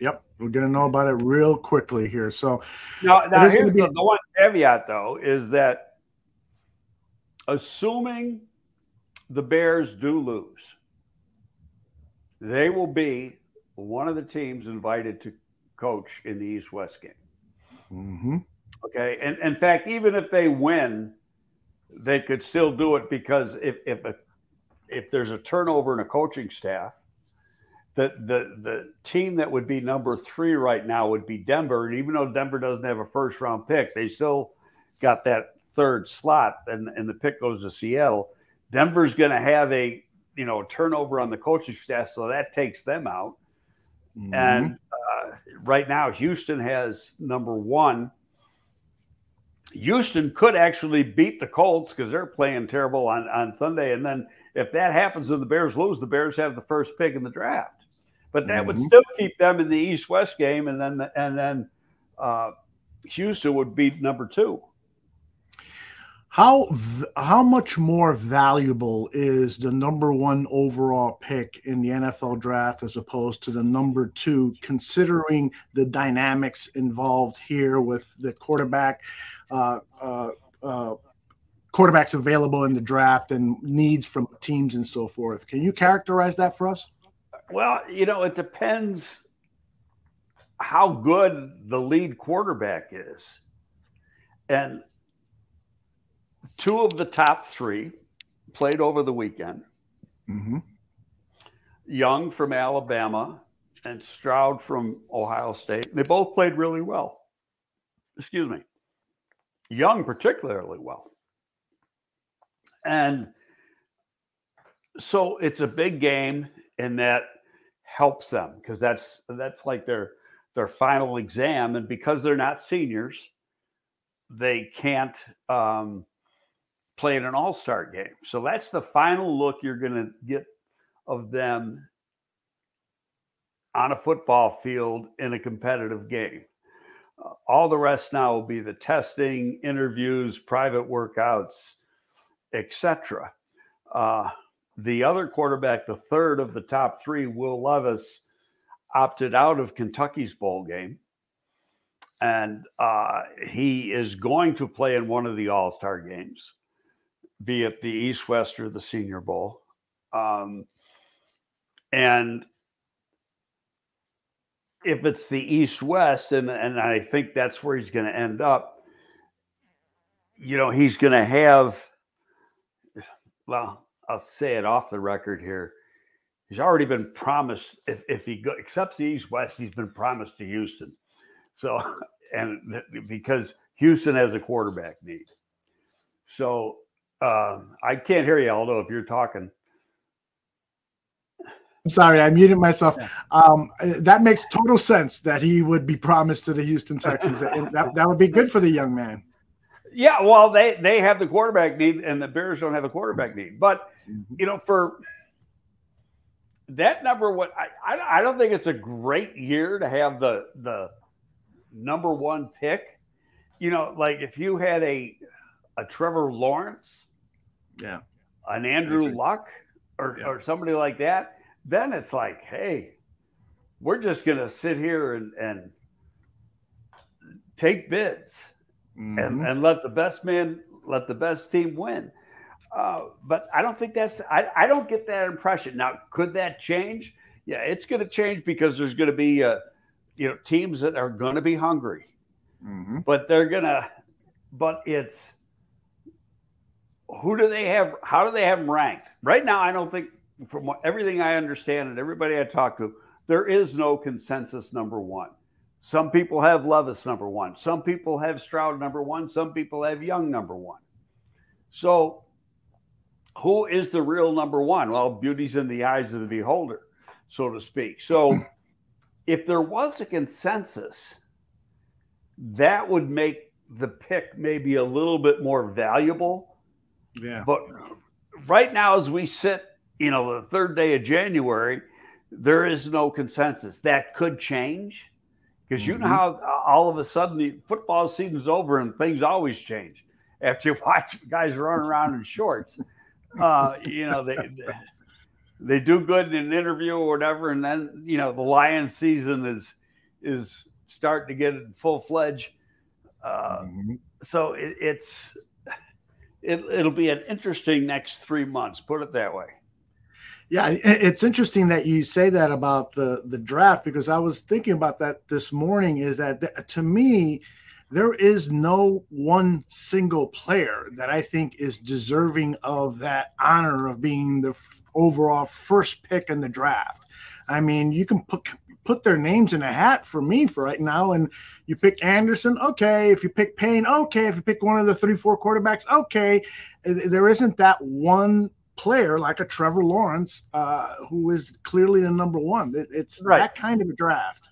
Yep, we're going to know about it real quickly here. So now, now here's be- the, the one caveat, though, is that assuming the Bears do lose, they will be one of the teams invited to coach in the East West game. Mm-hmm. Okay. And in fact, even if they win, they could still do it because if if a, if there's a turnover in a coaching staff, the the the team that would be number three right now would be Denver. And even though Denver doesn't have a first round pick, they still got that third slot and, and the pick goes to Seattle, Denver's going to have a you know turnover on the coaching staff, so that takes them out. Mm-hmm. And uh, right now, Houston has number one. Houston could actually beat the Colts because they're playing terrible on, on Sunday. And then if that happens and the Bears lose, the Bears have the first pick in the draft. But that mm-hmm. would still keep them in the East West game, and then and then uh, Houston would be number two. How how much more valuable is the number one overall pick in the NFL draft as opposed to the number two, considering the dynamics involved here with the quarterback, uh, uh, uh, quarterbacks available in the draft and needs from teams and so forth? Can you characterize that for us? Well, you know, it depends how good the lead quarterback is, and two of the top three played over the weekend. Mm-hmm. Young from Alabama and Stroud from Ohio State. They both played really well. Excuse me. Young, particularly well. And so it's a big game, and that helps them because that's that's like their their final exam. And because they're not seniors, they can't um, play in an All Star game. So that's the final look you're going to get of them on a football field in a competitive game. Uh, all the rest now will be the testing, interviews, private workouts, etc. Uh, the other quarterback, the third of the top three, Will Levis, opted out of Kentucky's bowl game. And uh, he is going to play in one of the All Star games, be it the East West or the Senior Bowl. Um, and if it's the East West, and, and I think that's where he's going to end up, you know, he's going to have, well, I'll say it off the record here. He's already been promised if, if he go, accepts the East West, he's been promised to Houston. So, and because Houston has a quarterback need. So uh, I can't hear you, Aldo, if you're talking. I'm sorry, I muted myself. Um, that makes total sense that he would be promised to the Houston Texans. that, that would be good for the young man. Yeah, well, they they have the quarterback need, and the Bears don't have a quarterback need. But mm-hmm. you know, for that number, what I, I I don't think it's a great year to have the the number one pick. You know, like if you had a a Trevor Lawrence, yeah, an Andrew Luck, or yeah. or somebody like that, then it's like, hey, we're just gonna sit here and and take bids mm-hmm. and, and let the best man, let the best team win. Uh, but I don't think that's, I, I don't get that impression. Now, could that change? Yeah, it's going to change because there's going to be, uh, you know, teams that are going to be hungry, mm-hmm. but they're going to, but it's, who do they have? How do they have them ranked? Right now, I don't think, from everything I understand and everybody I talk to, there is no consensus number one. Some people have Levis number one. Some people have Stroud number one. Some people have Young number one. So, who is the real number one? Well, beauty's in the eyes of the beholder, so to speak. So, if there was a consensus, that would make the pick maybe a little bit more valuable. Yeah. But right now, as we sit, you know, the third day of January, there is no consensus. That could change because you know mm-hmm. how uh, all of a sudden the football season's over and things always change after you watch guys run around in shorts. Uh, you know, they, they do good in an interview or whatever, and then you know the lion season is is starting to get full fledged. Uh, mm-hmm. So it, it's it, it'll be an interesting next three months. Put it that way. Yeah, it's interesting that you say that about the the draft because I was thinking about that this morning. Is that to me, there is no one single player that I think is deserving of that honor of being the overall first pick in the draft. I mean, you can put put their names in a hat for me for right now, and you pick Anderson, okay. If you pick Payne, okay. If you pick one of the three, four quarterbacks, okay. There isn't that one player like a Trevor Lawrence, uh, who is clearly the number one. It, it's right. that kind of a draft.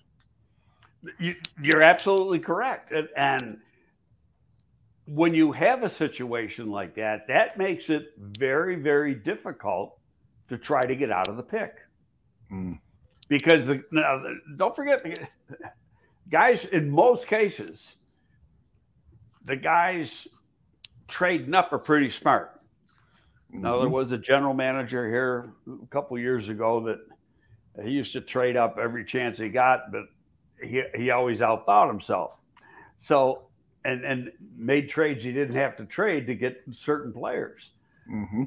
You, are absolutely correct, and, and when you have a situation like that, that makes it very, very difficult to try to get out of the pick. Mm. Because the, now, don't forget, guys, in most cases, the guys trading up are pretty smart. Mm-hmm. Now, there mm-hmm. was a general manager here a couple years ago that he used to trade up every chance he got, but he, he always outthought himself. So, and, and made trades he didn't have to trade to get certain players. Mm-hmm.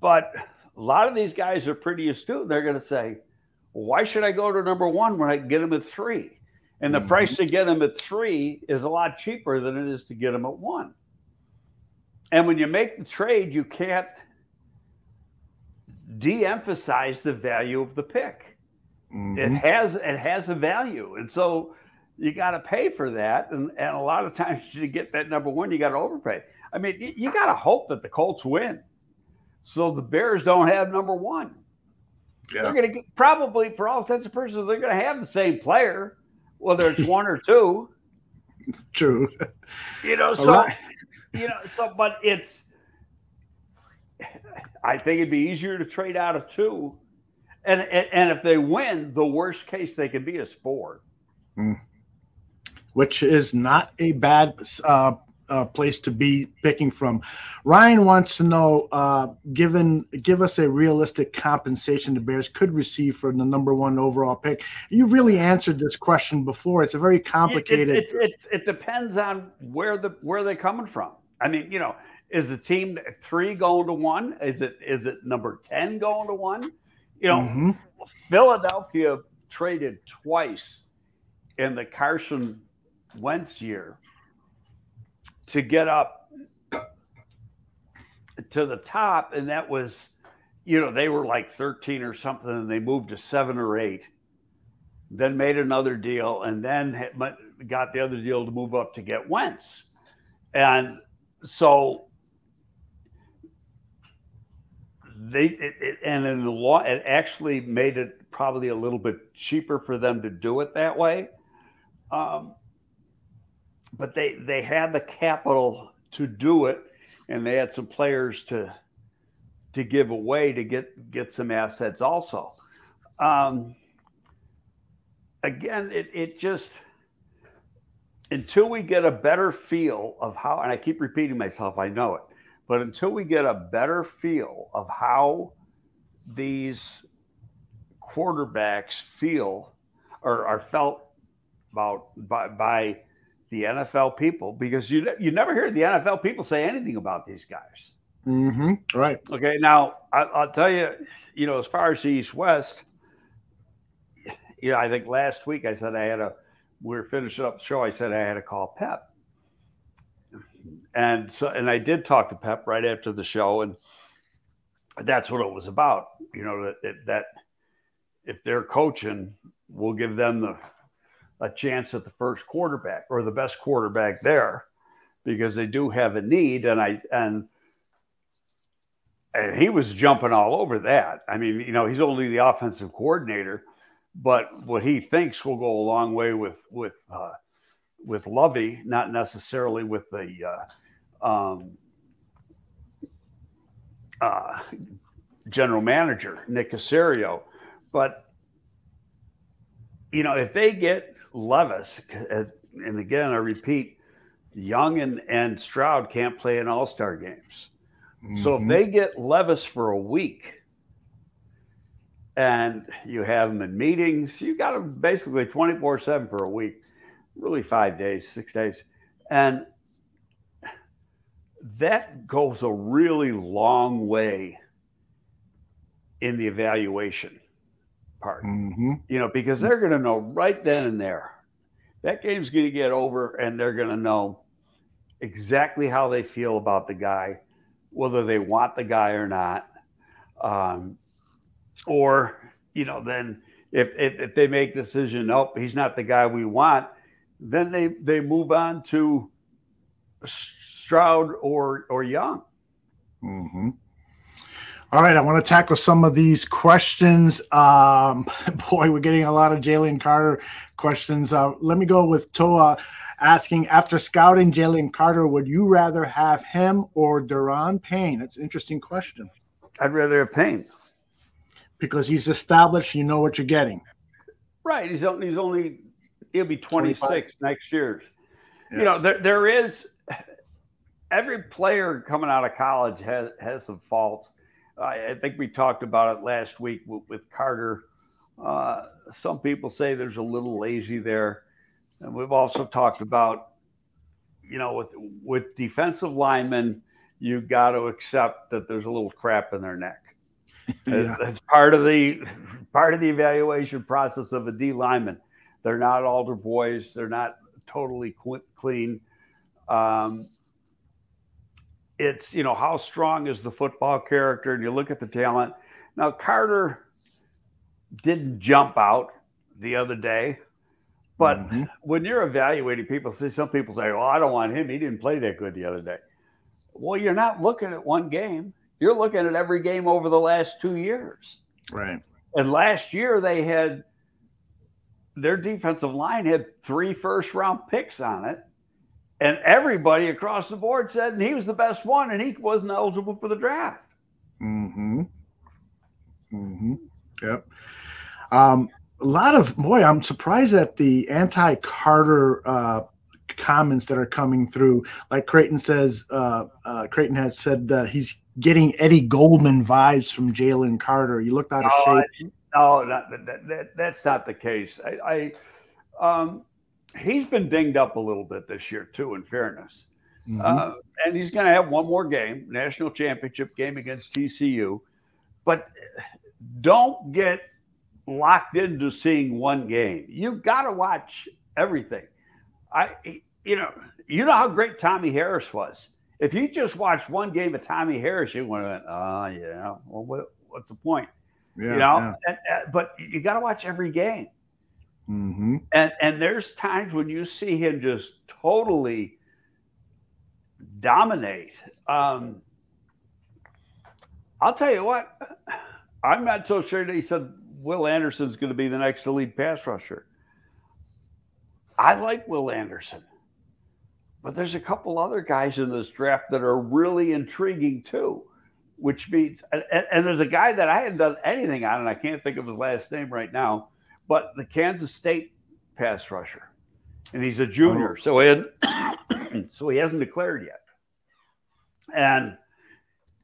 But a lot of these guys are pretty astute. They're going to say, why should I go to number one when I can get them at three? And the mm-hmm. price to get them at three is a lot cheaper than it is to get them at one. And when you make the trade, you can't de-emphasize the value of the pick. Mm-hmm. It has it has a value, and so you got to pay for that. And, and a lot of times to get that number one, you got to overpay. I mean, you, you got to hope that the Colts win, so the Bears don't have number one. Yeah. They're going to get probably, for all intents and purposes, they're going to have the same player, whether it's one or two. True. You know, so right. you know, so but it's I think it'd be easier to trade out of two. And and, and if they win, the worst case they can be is four. Mm. Which is not a bad uh, uh, place to be picking from. Ryan wants to know, uh, given give us a realistic compensation the Bears could receive for the number one overall pick. You've really answered this question before. It's a very complicated. It, it, it, it depends on where the where they're coming from. I mean, you know, is the team three going to one? Is it is it number ten going to one? You know, mm-hmm. Philadelphia traded twice in the Carson Wentz year to get up to the top, and that was, you know, they were like 13 or something, and they moved to seven or eight, then made another deal, and then got the other deal to move up to get Wentz. And so they it, it, and in the law it actually made it probably a little bit cheaper for them to do it that way um, but they they had the capital to do it, and they had some players to to give away to get get some assets also. Um, again, it it just until we get a better feel of how, and I keep repeating myself, I know it, but until we get a better feel of how these quarterbacks feel or are felt about by, by the NFL people because you you never hear the NFL people say anything about these guys. Mm-hmm. Right. Okay. Now I, will tell you, you know, as far as East West, you know, I think last week I said I had a. We were finishing up the show. I said I had to call Pep, and so and I did talk to Pep right after the show, and that's what it was about. You know that that if they're coaching, we'll give them the a chance at the first quarterback or the best quarterback there because they do have a need and I and and he was jumping all over that. I mean, you know, he's only the offensive coordinator, but what he thinks will go a long way with with uh, with Lovie, not necessarily with the uh, um, uh, general manager Nick Caserio. But you know, if they get Levis, and again, I repeat, Young and, and Stroud can't play in all star games. Mm-hmm. So if mm-hmm. they get Levis for a week and you have them in meetings, you got them basically 24 7 for a week, really five days, six days. And that goes a really long way in the evaluation Mm-hmm. You know, because they're going to know right then and there that game's going to get over, and they're going to know exactly how they feel about the guy, whether they want the guy or not. Um, or, you know, then if, if, if they make decision, nope, he's not the guy we want, then they, they move on to Stroud or, or Young. Mm-hmm. All right, I want to tackle some of these questions. Um, boy, we're getting a lot of Jalen Carter questions. Uh, let me go with Toa asking after scouting Jalen Carter, would you rather have him or Daron Payne? That's an interesting question. I'd rather have Payne because he's established. You know what you're getting. Right. He's only, he's only he'll be 26 25. next year. Yes. You know, there, there is every player coming out of college has has some faults I, I think we talked about it last week with, with Carter. Uh, some people say there's a little lazy there. And we've also talked about, you know, with with defensive linemen, you got to accept that there's a little crap in their neck. yeah. That's part of the part of the evaluation process of a D lineman. They're not altar boys. They're not totally clean. Um, it's you know how strong is the football character and you look at the talent. Now carter didn't jump out the other day but mm-hmm. when you're evaluating people see some people say well i don't want him. He didn't play that good the other day. Well you're not looking at one game. You're looking at every game over the last two years. Right. And last year they had their defensive line had three first round picks on it And everybody across the board said and he was the best one and he wasn't eligible for the draft. Mm-hmm. Mm-hmm. Yep. Um, a lot of boy, I'm surprised at the anti-Carter uh, comments that are coming through. Like Creighton says, uh, uh, Creighton has said that he's getting Eddie Goldman vibes from Jalen Carter. You looked out of shape. I, no, not, that, that, that's not the case. I, I um, he's been dinged up a little bit this year too. In fairness, mm-hmm. uh, and he's going to have one more game, national championship game against TCU. But don't get locked into seeing one game. You've got to watch everything. I, you know, you know how great Tommie Harris was. If you just watched one game of Tommie Harris, you would have went, oh yeah, well, what, what's the point? Yeah, you know, yeah. and, and, but you got to watch every game. Mm-hmm. And and there's times when you see him just totally dominate. Um, I'll tell you what, I'm not so sure that he said Will Anderson's going to be the next elite pass rusher. I like Will Anderson, but there's a couple other guys in this draft that are really intriguing too, which means, and, and there's a guy that I hadn't done anything on, and I can't think of his last name right now, but the Kansas State pass rusher, and he's a junior, oh. so he had, so he hasn't declared yet, and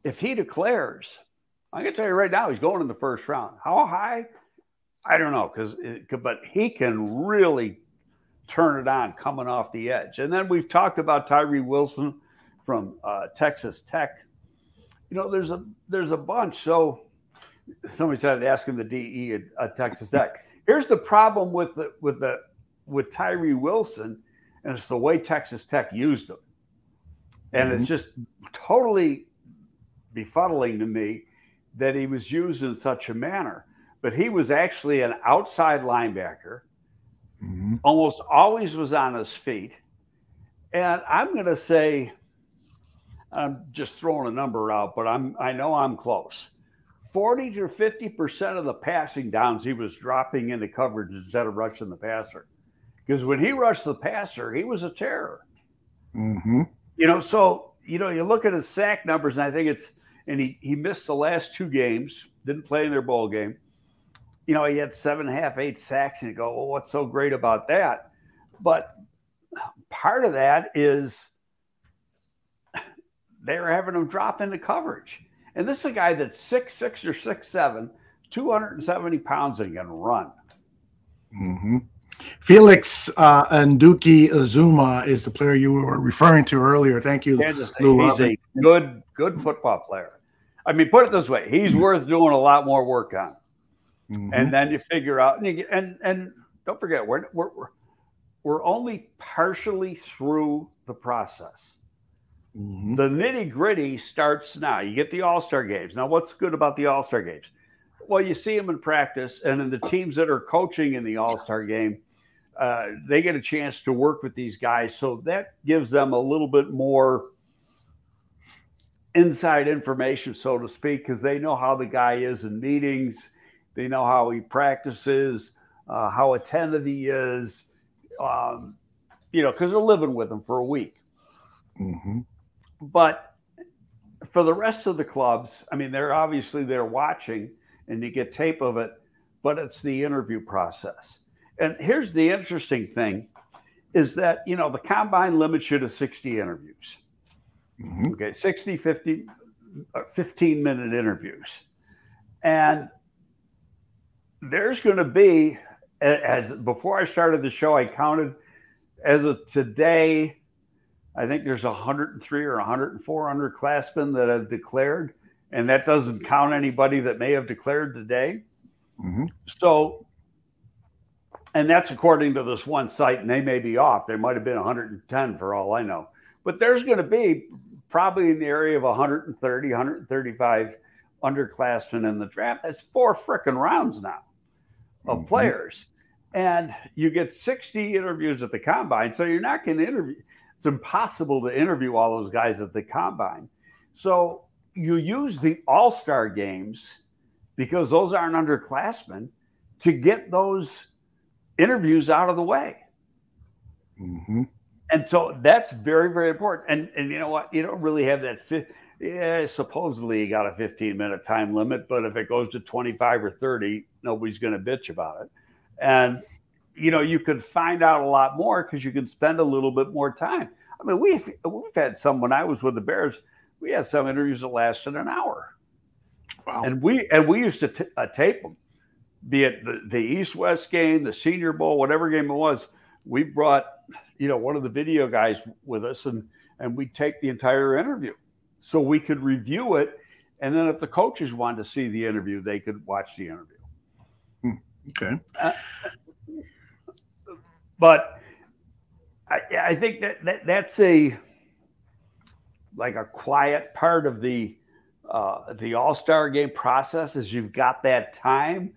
if he declares, I can tell you right now, he's going in the first round. How high? I don't know, because but he can really turn it on coming off the edge. And then we've talked about Tyree Wilson from uh, Texas Tech. You know, there's a there's a bunch. So somebody started asking the DE at, at Texas Tech. Here's the problem with the with the with Tyree Wilson, and it's the way Texas Tech used him. And mm-hmm. it's just totally befuddling to me that he was used in such a manner. But he was actually an outside linebacker, mm-hmm. almost always was on his feet. And I'm going to say, I'm just throwing a number out, but I'm I know I'm close. 40 to 50% of the passing downs he was dropping into coverage instead of rushing the passer. Because when he rushed the passer, he was a terror. Mm-hmm. You know, so you know, you look at his sack numbers, and I think it's and he he missed the last two games, didn't play in their bowl game. You know, he had seven and a half, eight sacks, and you go, well, what's so great about that? But part of that is they're having him drop into coverage. And this is a guy that's six six or six seven, 270 pounds, and can run. Mm-hmm. Felix uh, Anudike-Uzomah is the player you were referring to earlier. Thank you. Kansas State. He's a good, good football player. I mean, put it this way: he's worth doing a lot more work on. Mm-hmm. And then you figure out, and, you, and and don't forget, we're, we're we're only partially through the process. Mm-hmm. The nitty gritty starts now. You get the All Star games. Now, what's good about the All Star games? Well, you see them in practice, and in the teams that are coaching in the All Star game, uh, they get a chance to work with these guys. So that gives them a little bit more inside information, so to speak, because they know how the guy is in meetings, they know how he practices, uh, how attentive he is, um, you know, because they're living with him for a week. Mm-hmm. But for the rest of the clubs, I mean, they're obviously they're watching and you get tape of it, but it's the interview process. And here's the interesting thing is that, you know, the combine limits you to 60 interviews. Mm-hmm. Okay, 60, 50, uh, 15 minute interviews. And there's going to be, as before I started the show, I counted as of today, I think there's 103 or 104 underclassmen that have declared, and that doesn't count anybody that may have declared today. Mm-hmm. So, and that's according to this one site, and they may be off. There might have been 110 for all I know, but there's going to be probably in the area of 130, 135 underclassmen in the draft. That's four freaking rounds now of mm-hmm. players. And you get 60 interviews at the combine. So you're not going to interview it's impossible to interview all those guys at the combine. So you use the All Star games because those aren't underclassmen to get those interviews out of the way. Mm-hmm. And so that's very, very important. And and you know what? You don't really have that fit. Yeah, supposedly you got a 15 minute time limit, but if it goes to 25 or 30, nobody's going to bitch about it. And you know, you could find out a lot more because you can spend a little bit more time. I mean, we've we've had some when I was with the Bears, we had some interviews that lasted an hour. Wow. And we and we used to t- uh, tape them, be it the, the East West game, the Senior Bowl, whatever game it was. We brought you know one of the video guys with us, and and we take the entire interview, so we could review it, and then if the coaches wanted to see the interview, they could watch the interview. Hmm. Okay. Uh, but I, I think that, that that's a like a quiet part of the uh, the All Star game process is you've got that time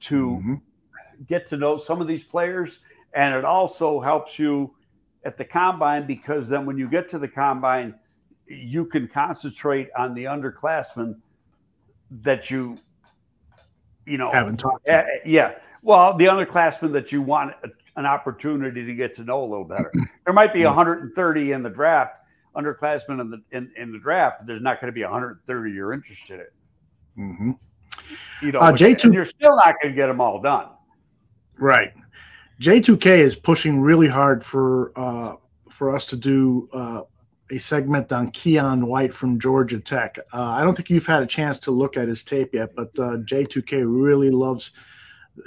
to mm-hmm. get to know some of these players, and it also helps you at the combine because then when you get to the combine, you can concentrate on the underclassmen that you you know haven't talked. To. Yeah, well, the underclassmen that you want an opportunity to get to know a little better. There might be 130 in the draft underclassmen in the in, in the draft, there's not going to be 130 you're interested in. Mm-hmm. You know, uh, J2, you're still not going to get them all done. Right. J2K is pushing really hard for uh, for us to do uh, a segment on Keion White from Georgia Tech. Uh, I don't think you've had a chance to look at his tape yet, but uh, J2K really loves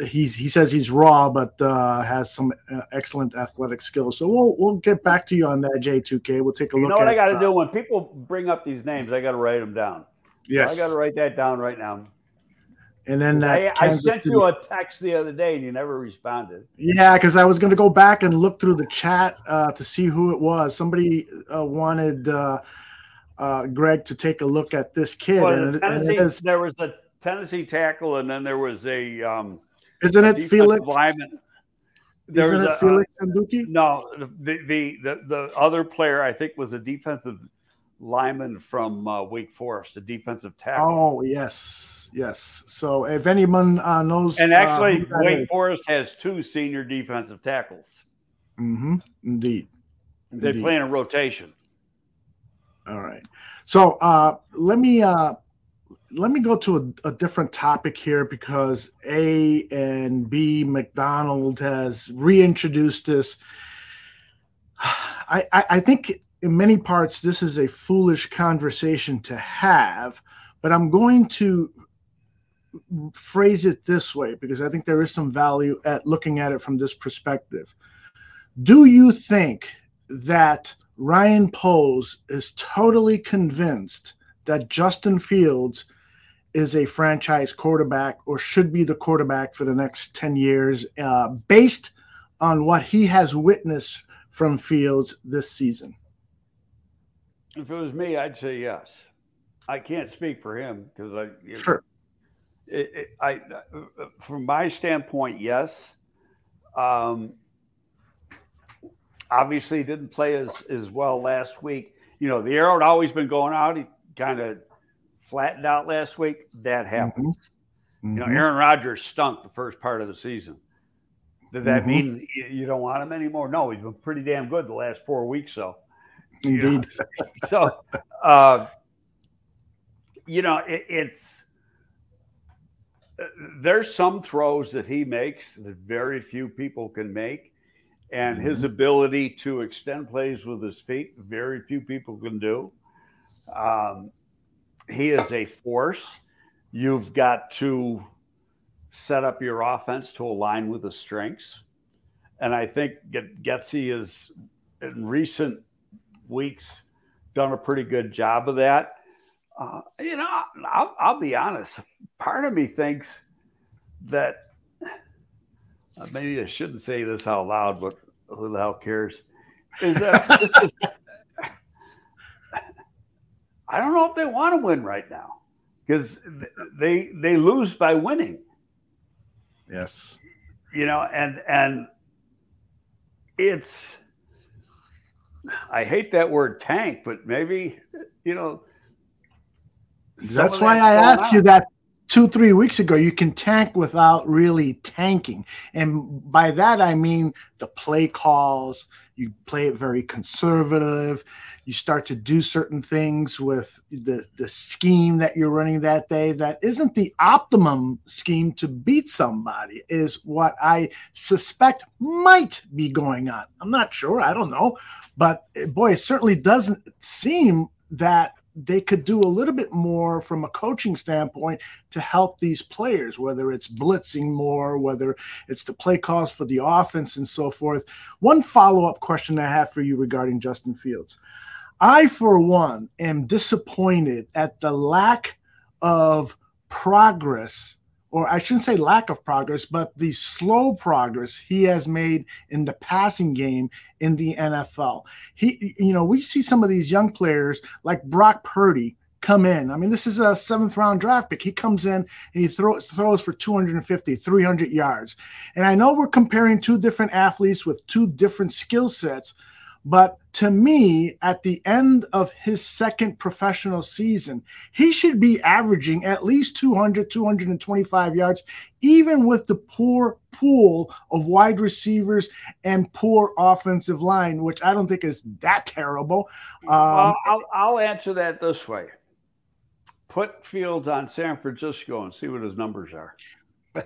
he's he says he's raw, but uh, has some uh, excellent athletic skills. So we'll we'll get back to you on that J2K. We'll take a look. You know what at, I got to uh, do when people bring up these names, I got to write them down. Yes, so I got to write that down right now. And then I, I, sent you a text the other day, and you never responded. Yeah, because I was going to go back and look through the chat uh, to see who it was. Somebody uh, wanted uh, Greg to take a look at this kid. Well, and, Tennessee, and there was a Tennessee tackle, and then there was a um, isn't it Felix? Lineman. There Isn't it a, Felix uh, Anduki? No, the, the, the the other player I think was a defensive lineman from uh, Wake Forest, a defensive tackle. Oh yes, yes. So if anyone uh, knows, and actually, uh, Wake Forest has two senior defensive tackles. Mm-hmm. Indeed. They Indeed. play in a rotation. All right. So uh, let me uh, let me go to a, a, different topic here because A and B McDonald has reintroduced this. I, I, I think in many parts this is a foolish conversation to have, but I'm going to phrase it this way because I think there is some value at looking at it from this perspective. Do you think that Ryan Poles is totally convinced that Justin Fields is a franchise quarterback or should be the quarterback for the next 10 years uh, based on what he has witnessed from Fields this season? If it was me, I'd say yes. I can't speak for him because I sure. It, it, I, from my standpoint, yes. Um, obviously, he didn't play as as well last week. You know, the arrow had always been going out. He kind of flattened out last week, that happens. Mm-hmm. You know, mm-hmm. Aaron Rodgers stunk the first part of the season. Does that mm-hmm. mean you don't want him anymore? No, he's been pretty damn good the last four weeks. So, indeed. So, uh, you know, it, it's there's some throws that he makes that very few people can make, and mm-hmm. his ability to extend plays with his feet, very few people can do. Um, he is a force. You've got to set up your offense to align with the strengths. And I think Getsy has, in recent weeks, done a pretty good job of that. Uh, you know, I'll, I'll, be honest. Part of me thinks that uh, maybe I shouldn't say this out loud, but who the hell cares? Is that is, I don't know if they want to win right now because they they lose by winning. Yes. You know, and and it's I hate that word tank, but maybe you know that's why I asked out. you that two, three weeks ago, you can tank without really tanking. And by that, I mean the play calls, you play it very conservative. You start to do certain things with the, the scheme that you're running that day that isn't the optimum scheme to beat somebody, is what I suspect might be going on. I'm not sure. I don't know. But eh, boy, it certainly doesn't seem that they could do a little bit more from a coaching standpoint to help these players, whether it's blitzing more, whether it's the play calls for the offense and so forth. One follow up question I have for you regarding Justin Fields. I, for one, am disappointed at the lack of progress or I shouldn't say lack of progress, but the slow progress he has made in the passing game in the NFL. He, you know, we see some of these young players like Brock Purdy come in. I mean, this is a seventh round draft pick. He comes in and he throws throws for 250, 300 yards. And I know we're comparing two different athletes with two different skill sets, but to me, at the end of his second professional season, he should be averaging at least 200, 225 yards, even with the poor pool of wide receivers and poor offensive line, which I don't think is that terrible. Um, I'll, I'll answer that this way put Fields on San Francisco and see what his numbers are.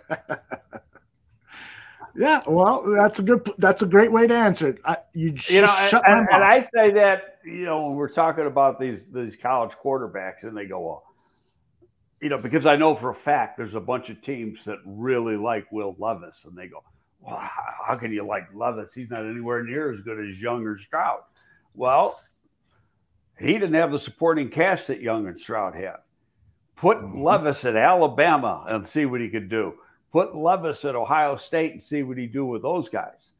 Yeah, well, that's a good. That's a great way to answer it. I, you you know, and, and, and, I say that you know when we're talking about these these college quarterbacks, and they go, well, you know, because I know for a fact there's a bunch of teams that really like Will Levis, and they go, well, how, how can you like Levis? He's not anywhere near as good as Young or Stroud. Well, he didn't have the supporting cast that Young and Stroud had. Put mm-hmm. Levis at Alabama and see what he could do Put Levis at Ohio State and see what he do with those guys.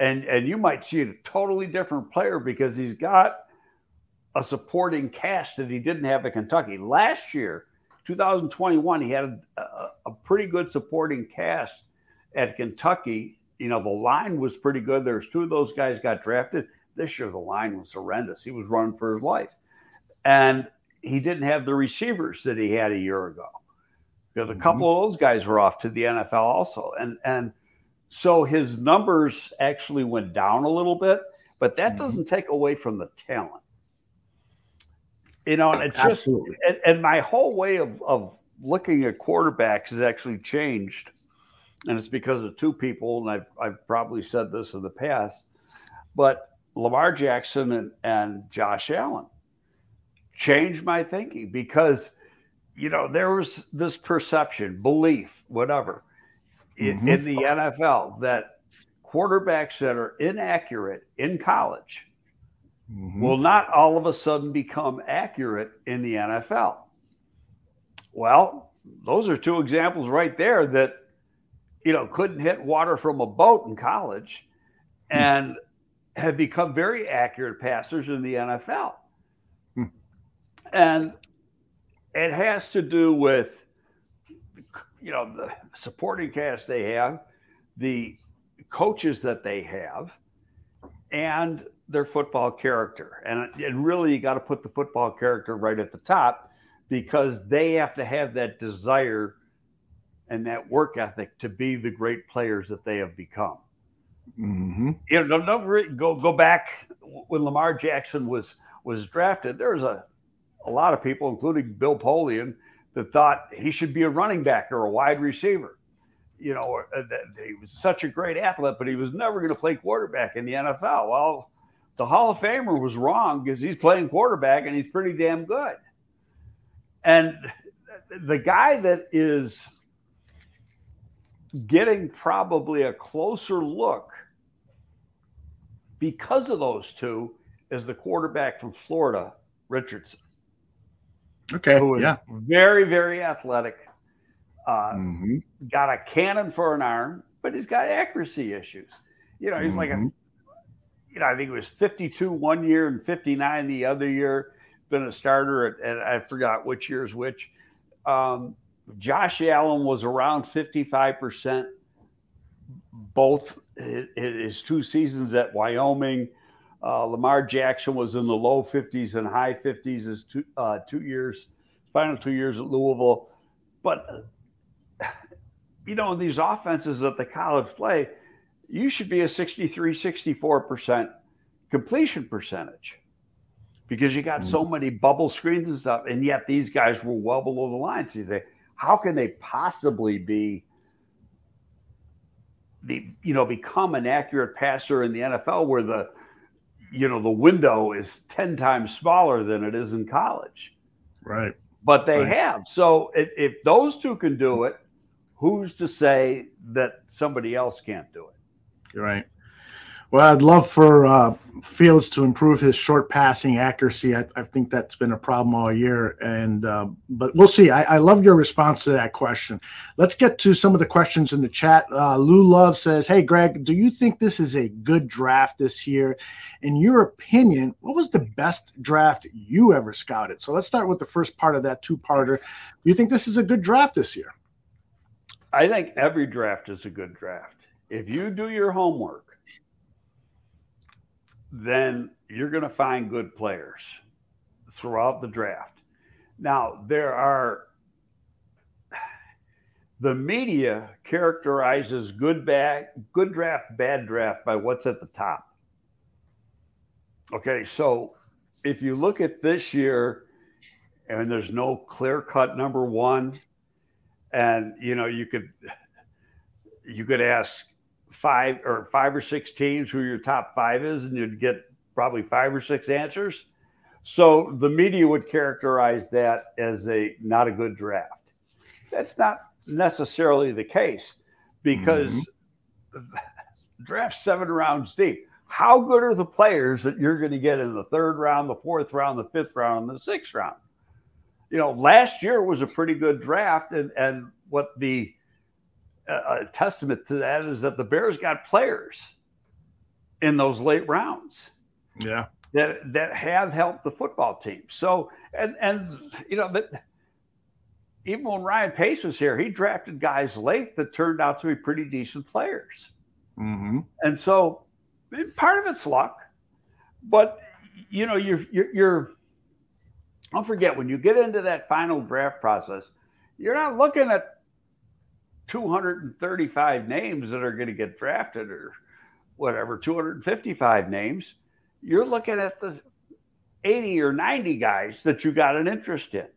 And and you might see a totally different player because he's got a supporting cast that he didn't have at Kentucky. Last year, 2021, he had a, a, pretty good supporting cast at Kentucky. You know, the line was pretty good. There's two of those guys got drafted. This year, the line was horrendous. He was running for his life. And he didn't have the receivers that he had a year ago because a mm-hmm. couple mm-hmm. of those guys were off to the NFL also, and and so his numbers actually went down a little bit, but that mm-hmm. doesn't take away from the talent. You know, and it's Absolutely. just and, and my whole way of of looking at quarterbacks has actually changed, and it's because of two people, and I've I've probably said this in the past, but Lamar Jackson and, and Josh Allen changed my thinking because you know, there was this perception, belief, whatever, mm-hmm. in, in, the NFL that quarterbacks that are inaccurate in college mm-hmm. will not all of a sudden become accurate in the NFL. Well, those are two examples right there that, you know, couldn't hit water from a boat in college hmm. and have become very accurate passers in the NFL. Hmm. And it has to do with you know the supporting cast they have, the coaches that they have, and their football character. And, and really, you got to put the football character right at the top because they have to have that desire and that work ethic to be the great players that they have become. Mm-hmm. You know, don't, don't go go back when Lamar Jackson was was drafted. There was a a lot of people, including Bill Polian, that thought he should be a running back or a wide receiver. You know, uh, he was such a great athlete, but he was never going to play quarterback in the NFL. Well, the Hall of Famer was wrong because he's playing quarterback and he's pretty damn good. And the guy that is getting probably a closer look because of those two is the quarterback from Florida, Richardson. Okay. Who is yeah. very, very athletic. Uh, mm-hmm. Got a cannon for an arm, but he's got accuracy issues. You know, he's mm-hmm. like a, mm-hmm. you know, I think it was 52 one year and 59 the other year. Been a starter at, and I forgot which year is which. Um, Josh Allen was around 55%, both his two seasons at Wyoming. Uh, Lamar Jackson was in the low 50s and high 50s his two, uh, two years, final two years at Louisville. But you know, in these offenses that the college play, you should be a 63, 64% completion percentage because you got so many bubble screens and stuff. And yet these guys were well below the line. So you say, how can they possibly be, be you know, become an accurate passer in the NFL where the, you know, the window is 10 times smaller than it is in college? Right. But they right. have. So if, if those two can do it, who's to say that somebody else can't do it? Right. Well, I'd love for uh, Fields to improve his short passing accuracy. I, I, think that's been a problem all year, and uh, but we'll see. I, I, love your response to that question. Let's get to some of the questions in the chat. Uh, Lou Love says, "Hey, Greg, do you think this is a good draft this year? In your opinion, what was the best draft you ever scouted?" So let's start with the first part of that two-parter. Do you think this is a good draft this year? I think every draft is a good draft. If you do your homework, then you're going to find good players throughout the draft. Now, there are the media characterizes good bad good draft bad draft by what's at the top. Okay, so if you look at this year and there's no clear cut number 1 and you know you could you could ask five or five or six teams who your top five is, and you'd get probably five or six answers. So the media would characterize that as a not a good draft. That's not necessarily the case because mm-hmm. draft seven rounds deep. How good are the players that you're going to get in the third round, the fourth round, the fifth round, and the sixth round? You know, last year was a pretty good draft, and and what the a testament to that is that the Bears got players in those late rounds. Yeah. That that have helped the football team. So and and you know that even when Ryan Pace was here, he drafted guys late that turned out to be pretty decent players. Mm-hmm. And so part of it's luck, but you know you're, you're you're don't forget when you get into that final draft process, you're not looking at 235 names that are going to get drafted or whatever, 255 names, you're looking at the 80 or 90 guys that you got an interest in.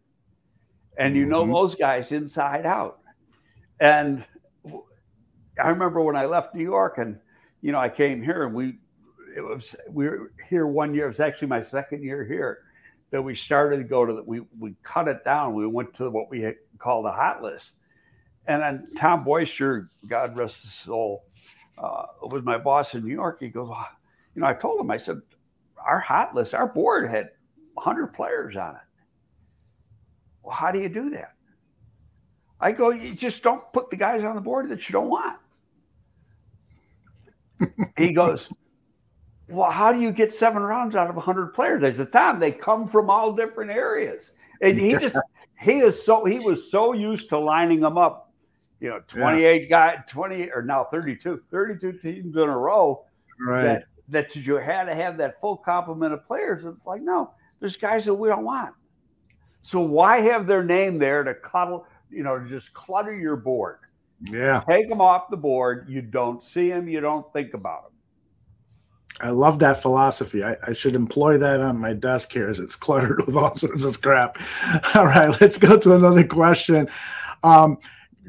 And you know mm-hmm. those guys inside out. And I remember when I left New York and, you know, I came here and we, it was, we were here one year. It was actually my second year here that we started to go to the, we, we cut it down. We went to what we call the hot list and then Tom Boisture, God rest his soul, uh, was my boss in New York. He goes, well, you know, I told him, I said, our hot list, our board had 100 players on it. Well, how do you do that? I go, you just don't put the guys on the board that you don't want. he goes, well, how do you get seven rounds out of 100 players? I said, Tom, they come from all different areas. And he just, he is so, he was so used to lining them up you know, 28 yeah. guy, 20 or now 32, 32 teams in a row. Right. That, that you had to have that full complement of players. It's like, no, there's guys that we don't want. So why have their name there to cuddle, you know, to just clutter your board? Yeah. Take them off the board. You don't see them. You don't think about them. I love that philosophy. I, I, should employ that on my desk here as it's cluttered with all sorts of crap. All right, let's go to another question. Um,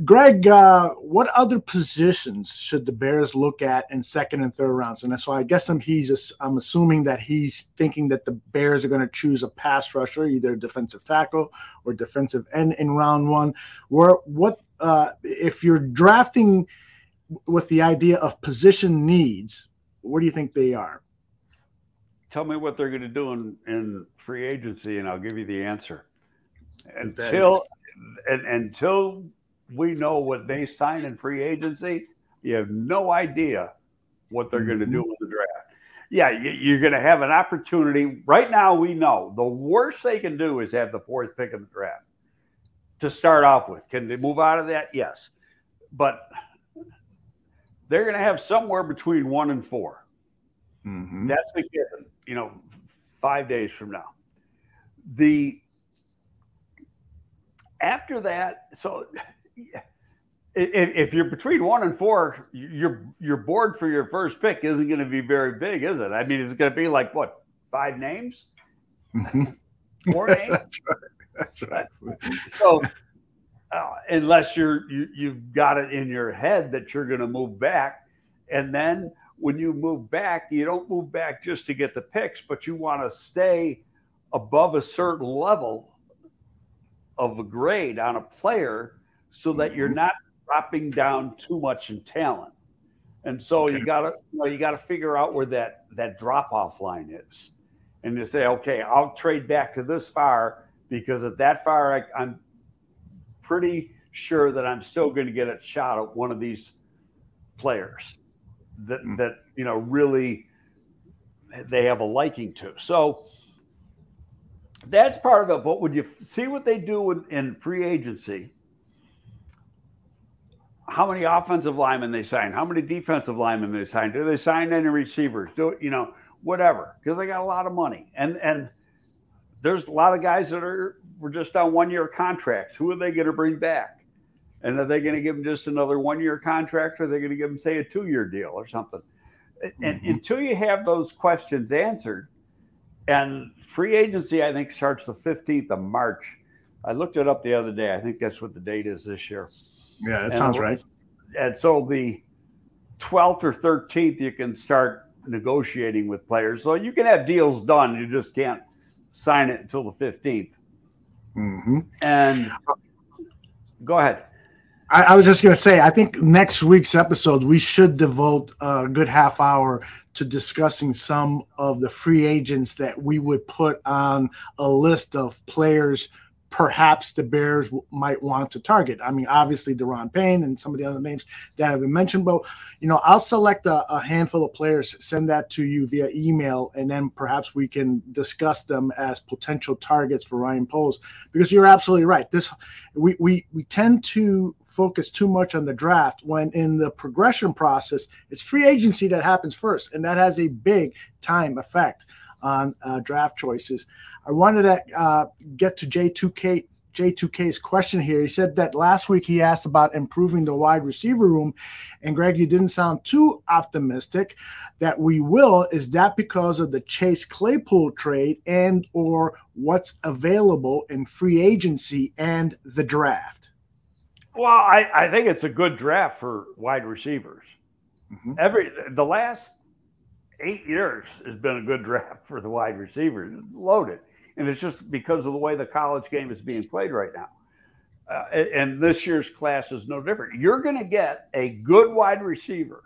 Greg, uh, what other positions should the Bears look at in second and third rounds? And so I guess I'm he's I'm assuming that he's thinking that the Bears are going to choose a pass rusher, either defensive tackle or defensive end in round one. Where what uh, if you're drafting with the idea of position needs? What do you think they are? Tell me what they're going to do in, in free agency, and I'll give you the answer. Until and, until we know what they sign in free agency. You have no idea what they're mm-hmm. going to do with the draft. Yeah, you're going to have an opportunity. Right now, we know the worst they can do is have the fourth pick in the draft to start off with. Can they move out of that? Yes. But they're going to have somewhere between one and 4 mm-hmm. That's the given, you know, five days from now. The after that, so if, you're between one and four, your your board for your first pick isn't going to be very big, is it? I mean, it's going to be like what five names, mm-hmm. four names. That's right. That's right. So, uh, unless you're you you've got it in your head that you're going to move back, and then when you move back, you don't move back just to get the picks, but you want to stay above a certain level of a grade on a player so that you're mm-hmm. not dropping down too much in talent. And so you gotta you, know, you gotta figure out where that that drop off line is. And you say, okay, I'll trade back to this far because at that far I, I'm pretty sure that I'm still going to get a shot at one of these players that mm. that you know really they have a liking to. So that's part of it. But when you see what they do in, in free agency, how many offensive linemen they sign, how many defensive linemen they sign, do they sign any receivers? Do you know whatever? Because they got a lot of money, and and there's a lot of guys that are were just on one year contracts. Who are they going to bring back? And are they going to give them just another one year contract, or are they going to give them say a two year deal or something? And mm-hmm. until you have those questions answered, and free agency, I think starts the 15th of March. I looked it up the other day. I think that's what the date is this year. Yeah, that and sounds right. And so the 12th or 13th, you can start negotiating with players. So you can have deals done. You just can't sign it until the 15th. Mm-hmm. And go ahead. I, I was just going to say, I think next week's episode, we should devote a good half hour to discussing some of the free agents that we would put on a list of players – perhaps the Bears might want to target. I mean, obviously Da'Ron Payne and some of the other names that have been mentioned, but you know, I'll select a, a, handful of players, send that to you via email, and then perhaps we can discuss them as potential targets for Ryan Poles. Because you're absolutely right. This we we we tend to focus too much on the draft when in the progression process, it's free agency that happens first, and that has a big time effect on uh, draft choices. I wanted to uh, get to J2K J2K's question here. He said that last week he asked about improving the wide receiver room. And Greg, you didn't sound too optimistic that we will. Is that because of the Chase Claypool trade and or what's available in free agency and the draft? Well, I, I think it's a good draft for wide receivers. Mm-hmm. Every the last eight years has been a good draft for the wide receivers. It's loaded and it's just because of the way the college game is being played right now. Uh, and this year's class is no different. You're going to get a good wide receiver,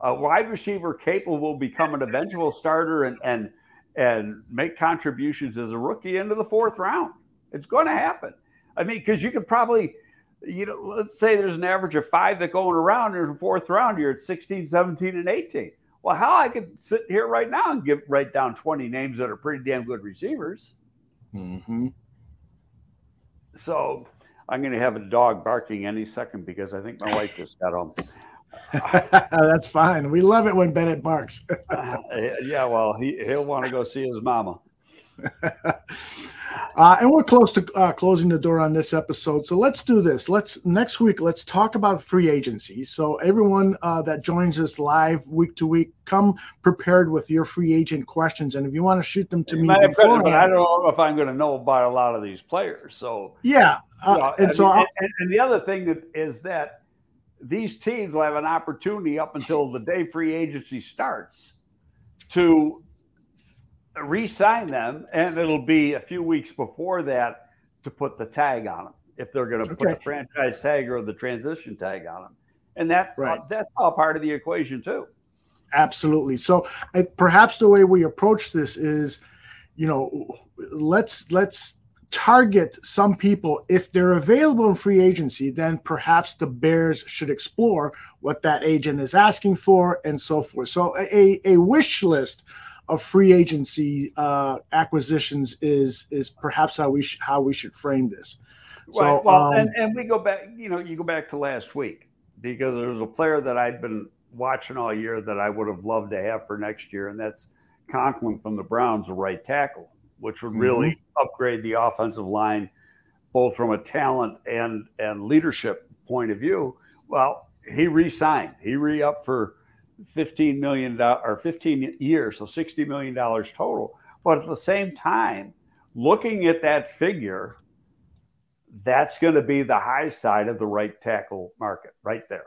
a wide receiver capable of becoming an eventual starter and and and make contributions as a rookie into the fourth round. It's going to happen. I mean, because you could probably, you know, let's say there's an average of five that going around in the fourth round, you're at 16, 17, and 18. Well, how I could sit here right now and give write down 20 names that are pretty damn good receivers. Mm-hmm. So I'm going to have a dog barking any second because I think my wife just got home. That's fine. We love it when Bennett barks. uh, yeah, well, he, he'll want to go see his mama. Uh, and we're close to uh, closing the door on this episode. So let's do this. Let's next week. Let's talk about free agency. So everyone uh, that joins us live week to week, come prepared with your free agent questions. And if you want to shoot them to you me, before, I don't know if I'm going to know about a lot of these players. So yeah, uh, you know, and I so mean, and, and the other thing that is that these teams will have an opportunity up until the day free agency starts to re-sign them, and it'll be a few weeks before that to put the tag on them if they're going to okay. put the franchise tag or the transition tag on them, and that right. uh, that's all part of the equation too. Absolutely. So uh, perhaps the way we approach this is, you know, let's let's target some people if they're available in free agency then perhaps the bears should explore what that agent is asking for and so forth so a, a wish list of free agency uh, acquisitions is is perhaps how we sh- how we should frame this. So, right. Well, um, and, and we go back. You know, you go back to last week because there was a player that I'd been watching all year that I would have loved to have for next year, and that's Conklin from the Browns, the right tackle, which would really mm-hmm. upgrade the offensive line both from a talent and and leadership point of view. Well, he re-signed. He re-upped for fifteen million dollars or fifteen years, so sixty million dollars total. But at the same time, looking at that figure, that's going to be the high side of the right tackle market, right there.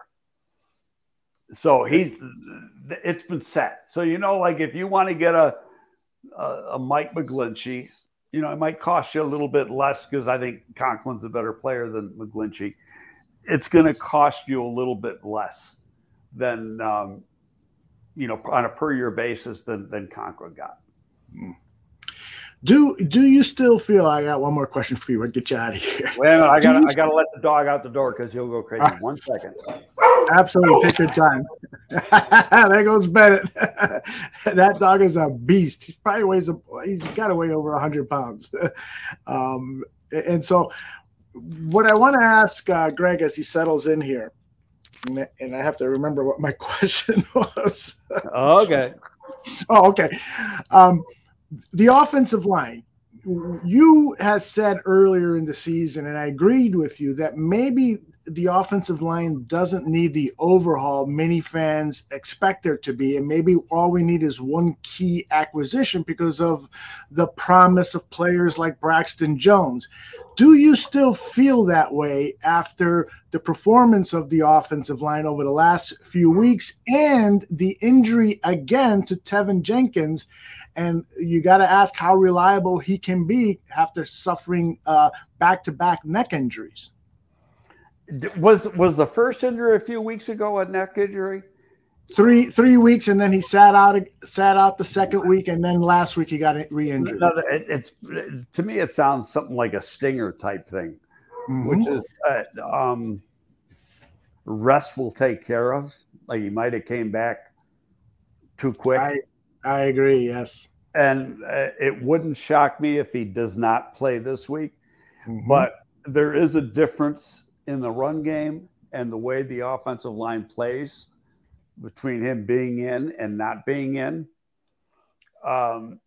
So he's it's been set. So you know, like if you want to get a a, a Mike McGlinchey, you know, it might cost you a little bit less because I think Conklin's a better player than McGlinchey. It's going to cost you a little bit less than um, you know on a per year basis than than Conklin got. Mm. Do do you still feel? I got one more question for you. We'll get you out of here. Minute, I got I got to let the dog out the door because he'll go crazy. One second. Absolutely, take your time. there goes Bennett. that dog is a beast. He probably weighs a. He's got to weigh over hundred pounds. um, and so, what I want to ask uh, Greg as he settles in here, and I have to remember what my question was. okay. oh, okay. Um, the offensive line you had said earlier in the season and i agreed with you that maybe the offensive line doesn't need the overhaul many fans expect there to be. And maybe all we need is one key acquisition because of the promise of players like braxton jones. Do you still feel that way after the performance of the offensive line over the last few weeks and the injury again to teven jenkins? And you got to ask how reliable he can be after suffering uh, back-to-back neck injuries. Was was the first injury a few weeks ago a neck injury? Three three weeks, and then he sat out sat out the second week, and then last week he got re-injured. No, it, it's to me it sounds something like a stinger type thing, mm-hmm. which is uh, um, rest will take care of. Like he might have came back too quick. I, I agree. Yes. And uh, it wouldn't shock me if he does not play this week. Mm-hmm. But there is a difference in the run game and the way the offensive line plays between him being in and not being in. Um,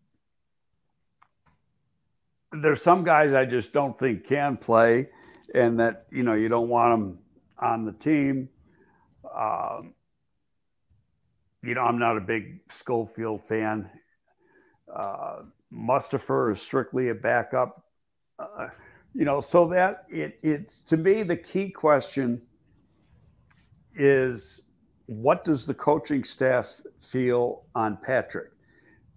there's some guys I just don't think can play, and that you know you don't want them on the team. Um, you know, I'm not a big Schofield fan. Uh, Mustipher is strictly a backup. Uh, you know, so that it, it's to me the key question is what does the coaching staff feel on Patrick?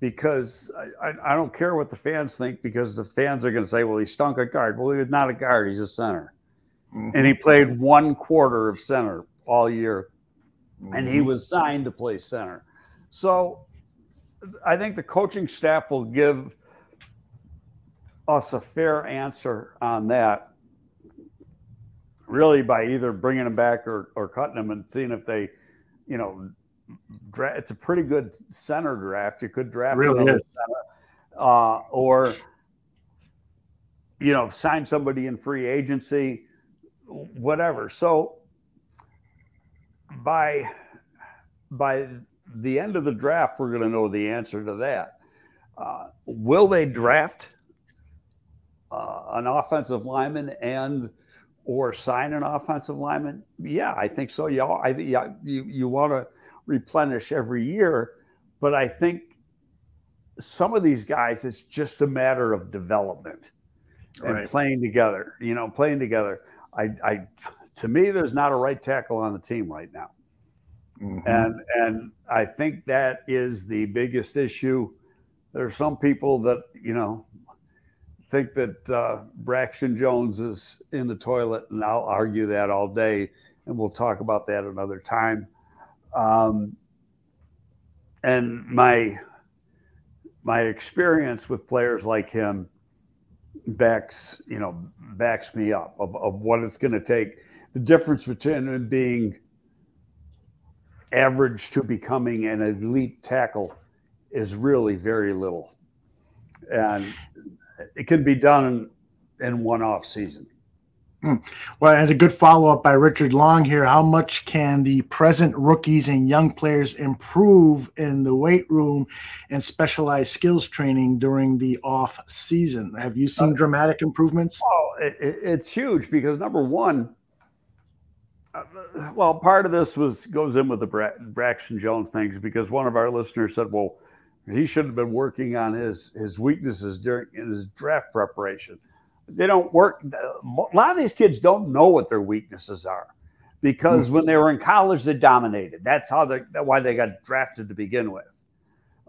Because I, I, don't care what the fans think, because the fans are going to say, well, he stunk a guard. Well, he's not a guard, he's a center. Mm-hmm. And he played one quarter of center all year and he mm-hmm. was signed to play center. So I think the coaching staff will give us a fair answer on that, really by either bringing them back or, or cutting them and seeing if they, you know, dra- it's a pretty good center draft. You could draft really center, uh, or you know, sign somebody in free agency, whatever. So by by the end of the draft, we're going to know the answer to that. Uh, will they draft uh, an offensive lineman and or sign an offensive lineman? Yeah, I think so. Yeah, I, yeah, you you want to replenish every year, but I think some of these guys, it's just a matter of development and right. playing together. You know, playing together. I, I to me, there's not a right tackle on the team right now. Mm-hmm. And and I think that is the biggest issue. There are some people that you know think that uh, Braxton Jones is in the toilet, and I'll argue that all day, and we'll talk about that another time. Um, and my my experience with players like him backs you know backs me up of, of what it's going to take the difference between him being average to becoming an elite tackle is really very little. And it can be done in, in one off season. Hmm. Well, and a good follow up by Richard Long here. How much can the present rookies and young players improve in the weight room and specialized skills training during the off season? Have you seen uh, dramatic improvements? Oh, it, it's huge because number one, uh, well, part of this was goes in with the Bra- Braxton Jones things because one of our listeners said, "Well, he should have been working on his his weaknesses during in his draft preparation." they don't work. A lot of these kids don't know what their weaknesses are because mm-hmm. when they were in college, they dominated. That's how they, why they got drafted to begin with.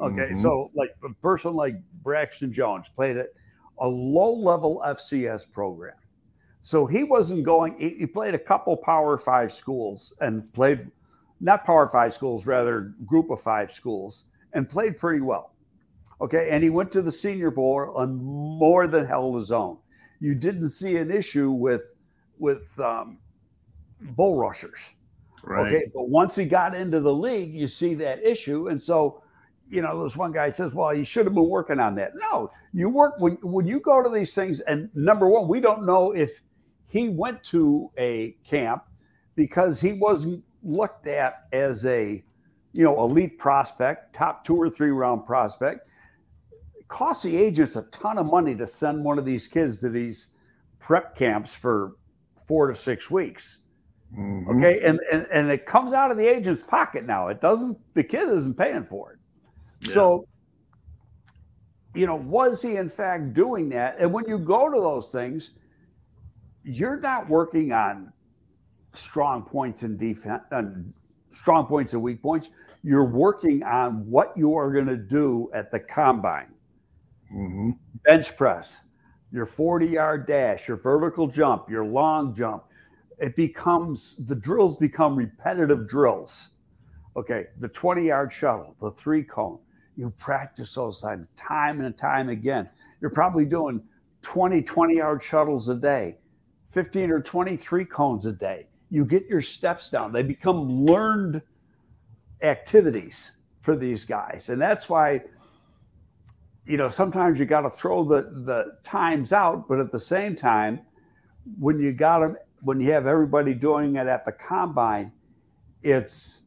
Okay, mm-hmm. so like a person like Braxton Jones played at a low level FCS program. So he wasn't going, he, he played a couple Power Five schools and played, not Power Five schools, rather Group of Five schools, and played pretty well. Okay, and he went to the Senior Bowl and more than held his own you didn't see an issue with with um, bull rushers. Right. Okay, but once he got into the league, you see that issue, and so you know, this one guy says, "Well, you should have been working on that." No, you work when when you go to these things. And number one, we don't know if he went to a camp because he wasn't looked at as a you know elite prospect, top two or three round prospect costs the agents a ton of money to send one of these kids to these prep camps for four to six weeks. Mm-hmm. Okay. And, and and it comes out of the agent's pocket now. It doesn't the kid isn't paying for it. Yeah. So you know, was he in fact doing that? And when you go to those things, you're not working on strong points in defense and strong points and weak points. You're working on what you are going to do at the combine mm-hmm. bench press, your 40 yard dash, your vertical jump, your long jump. It becomes the drills become repetitive drills. Okay, the 20 yard shuttle, the three cone, you practice those time time and time again. You're probably doing 20 20 yard shuttles a day, 15 or 23 cones a day. You get your steps down, they become learned activities for these guys. And that's why you know, sometimes you got to throw the the times out, but at the same time, when you got them, when you have everybody doing it at the combine, it's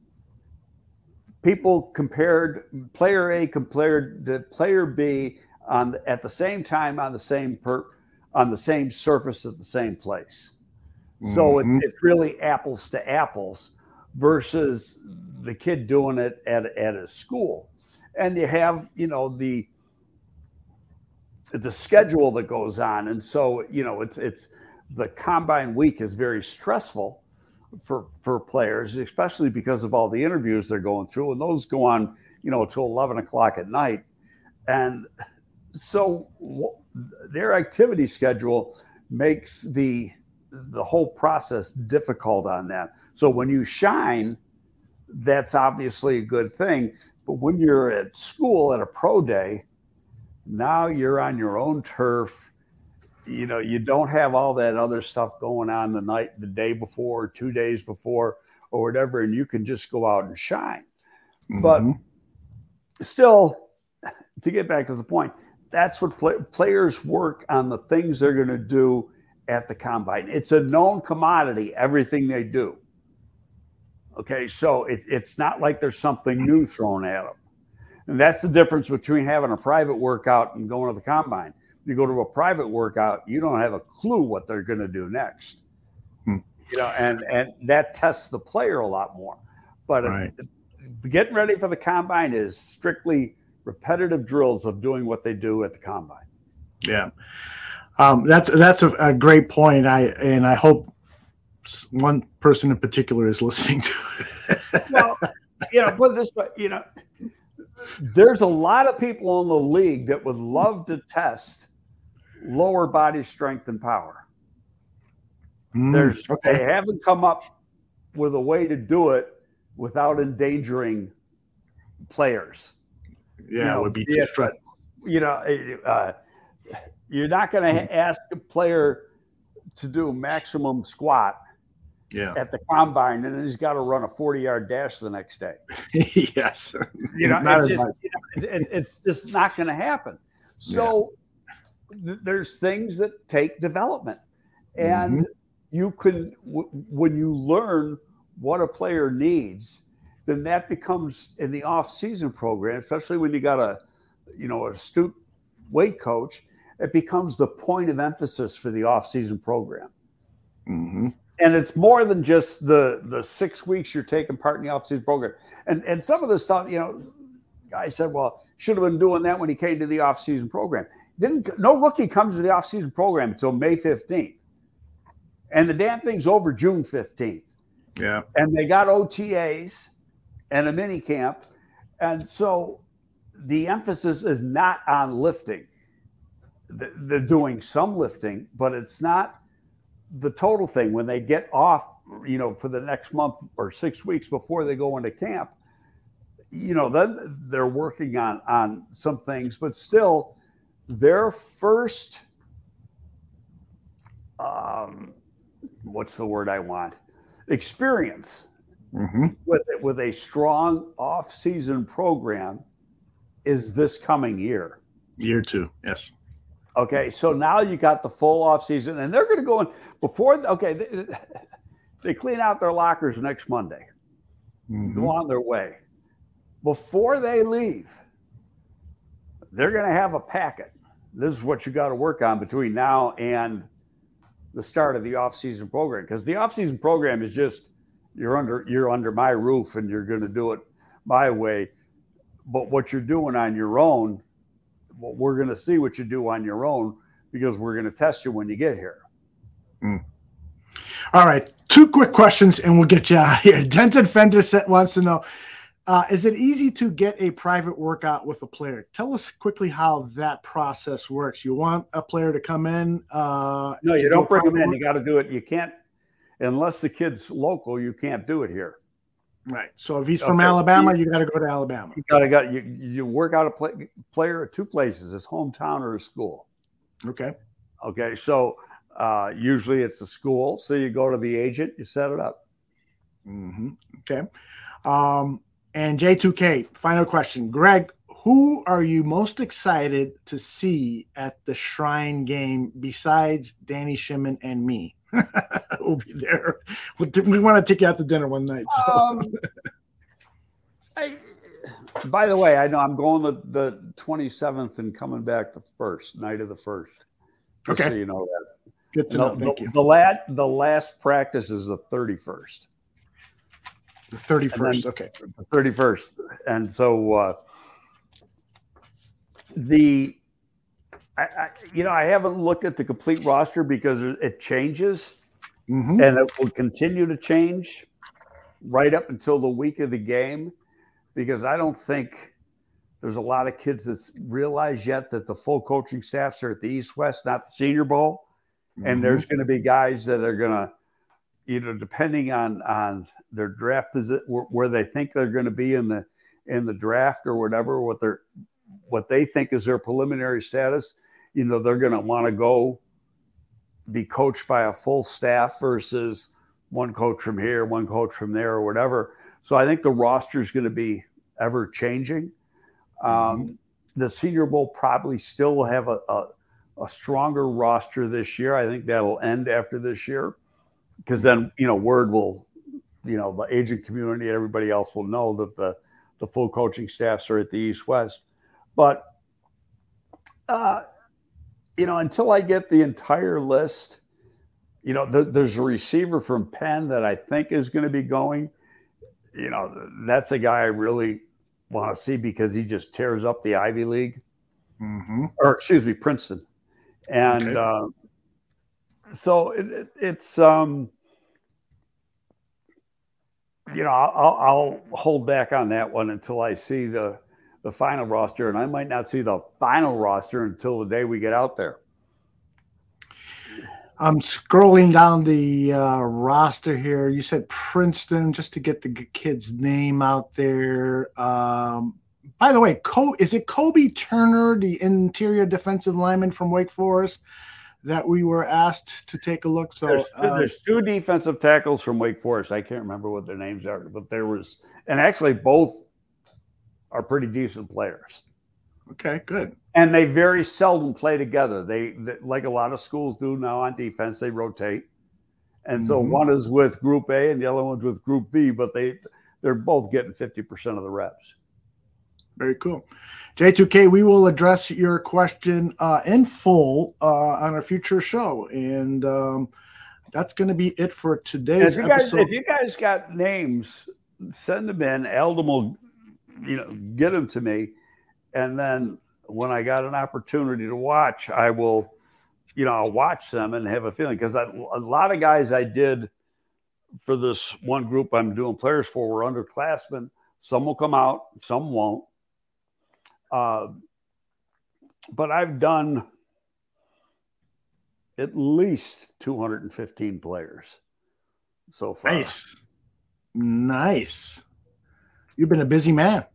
people compared player A compared to player B on at the same time on the same per on the same surface at the same place. Mm-hmm. So it, it's really apples to apples versus the kid doing it at at a school, and you have you know the the schedule that goes on, and so you know it's it's the combine week is very stressful for for players, especially because of all the interviews they're going through, and those go on you know till eleven o'clock at night, and so their activity schedule makes the the whole process difficult on that. So when you shine, that's obviously a good thing. But when you're at school at a pro day, now you're on your own turf. You know, you don't have all that other stuff going on the night, the day before, two days before, or whatever, and you can just go out and shine. Mm-hmm. But still, to get back to the point, that's what play, players work on the things they're going to do at the combine. It's a known commodity, everything they do. Okay, so it, it's not like there's something new thrown at them. And that's the difference between having a private workout and going to the combine. You go to a private workout, you don't have a clue what they're going to do next. Hmm. You know, and and that tests the player a lot more. But right. getting ready for the combine is strictly repetitive drills of doing what they do at the combine. Yeah. Um, that's that's a, a, great point. I and I hope one person in particular is listening to it. well, you know, put this way, you know, there's a lot of people in the league that would love to test lower body strength and power. Mm, There's okay. they haven't come up with a way to do it without endangering players. Yeah, you know, it would be too You know, uh, you're not going to ask a player to do maximum squat yeah. at the combine, and then he's got to run a 40 yard dash the next day. yes. You know, it's just, you know it, it's just not going to happen. So yeah. th- there's things that take development. And, mm-hmm. you can w- when you learn what a player needs, then that becomes in the off-season program, especially when you got a you know a astute weight coach, it becomes the point of emphasis for the off-season program. Mm-hmm. And it's more than just the the six weeks you're taking part in the off-season program. And and some of the stuff, you know, guy said, well, should have been doing that when he came to the off-season program. Didn't no rookie comes to the off-season program until May 15th. And the damn thing's over June 15th. Yeah. And they got OTAs and a mini camp. And so the emphasis is not on lifting. They're doing some lifting, but it's not the total thing. When they get off, you know, for the next month or six weeks before they go into camp, you know, then they're working on on some things, but still, their first, um, what's the word I want? Experience mm-hmm. with with a strong off-season program is this coming year. Year two, yes. Okay, so now you got the full off season, and they're going to go in before. Okay, they, they, clean out their lockers next Monday, mm-hmm. go on their way. Before they leave, they're going to have a packet. This is what you got to work on between now and the start of the off-season program, because the off-season program is just you're under you're under my roof and you're going to do it my way. But what you're doing on your own we're going to see what you do on your own because we're going to test you when you get here. Mm. All right, two quick questions and we'll get you out of here. Denton Fender Set wants to know uh, Is it easy to get a private workout with a player? Tell us quickly how that process works. You want a player to come in? Uh, no, you don't bring them in. You got to do it. You can't, unless the kid's local, you can't do it here. Right. So if he's from okay. Alabama, you got to go to Alabama. You got to got you you work out a play, player at two places: his hometown or his school. Okay. Okay. So uh, usually it's a school. So you go to the agent, you set it up. Mm-hmm. Okay. Um, and J2K, final question, Greg. Who are you most excited to see at the Shrine game besides Danny Shimon and me? we'll be there. We want to take you out to dinner one night. So. Um, I, by the way, I know I'm going the, the 27th and coming back the first night of the first. Okay. So you know that. Good to know. Thank the, you. The last, the last practice is the 31st. The 31st. Okay. The 31st. And so uh, the I, I, you know, I haven't looked at the complete roster because it changes, mm-hmm. and it will continue to change right up until the week of the game, because I don't think there's a lot of kids that realize yet that the full coaching staffs are at the East West, not the Senior Bowl, mm-hmm. and there's going to be guys that are going to, you know, depending on on their draft position, where, where they think they're going to be in the in the draft or whatever, what they're what they think is their preliminary status you know they're going to want to go be coached by a full staff versus one coach from here, one coach from there, or whatever. So I think the roster is going to be ever changing. Um, mm-hmm. The Senior Bowl probably still will have a, a, a, stronger roster this year. I think that'll end after this year because then you know word will, you know, the agent community, and everybody else will know that the the full coaching staffs are at the East West. But uh, you know, until I get the entire list, you know, th- there's a receiver from Penn that I think is going to be going. You know, that's a guy I really want to see because he just tears up the Ivy League, mm-hmm. or excuse me, Princeton, and okay. uh, so it, it, it's um, you know, I'll, I'll hold back on that one until I see the the final roster, and I might not see the final roster until the day we get out there. I'm scrolling down the uh, roster here. You said Princeton, just to get the kid's name out there. Um, by the way, Co- is it Kobie Turner, the interior defensive lineman from Wake Forest, that we were asked to take a look? So there's, uh, there's two defensive tackles from Wake Forest. I can't remember what their names are, but there was, and actually both are pretty decent players. Okay, good. And they very seldom play together. They, they, like a lot of schools do now on defense, they rotate. And so mm-hmm. one is with Group A and the other one's with Group B, but they they're both getting 50% of the reps. Very cool. J2K, we will address your question uh, in full uh, on a future show. And um, that's going to be it for today's if guys, episode. If you guys got names, send them in. Eldon will, you know, get them to me. And then when I got an opportunity to watch, I will, you know, I'll watch them and have a feeling because a lot of guys I did for this one group I'm doing players for were underclassmen. Some will come out, some won't. Uh, but I've done at least 215 players so far. Nice. Nice. You've been a busy man.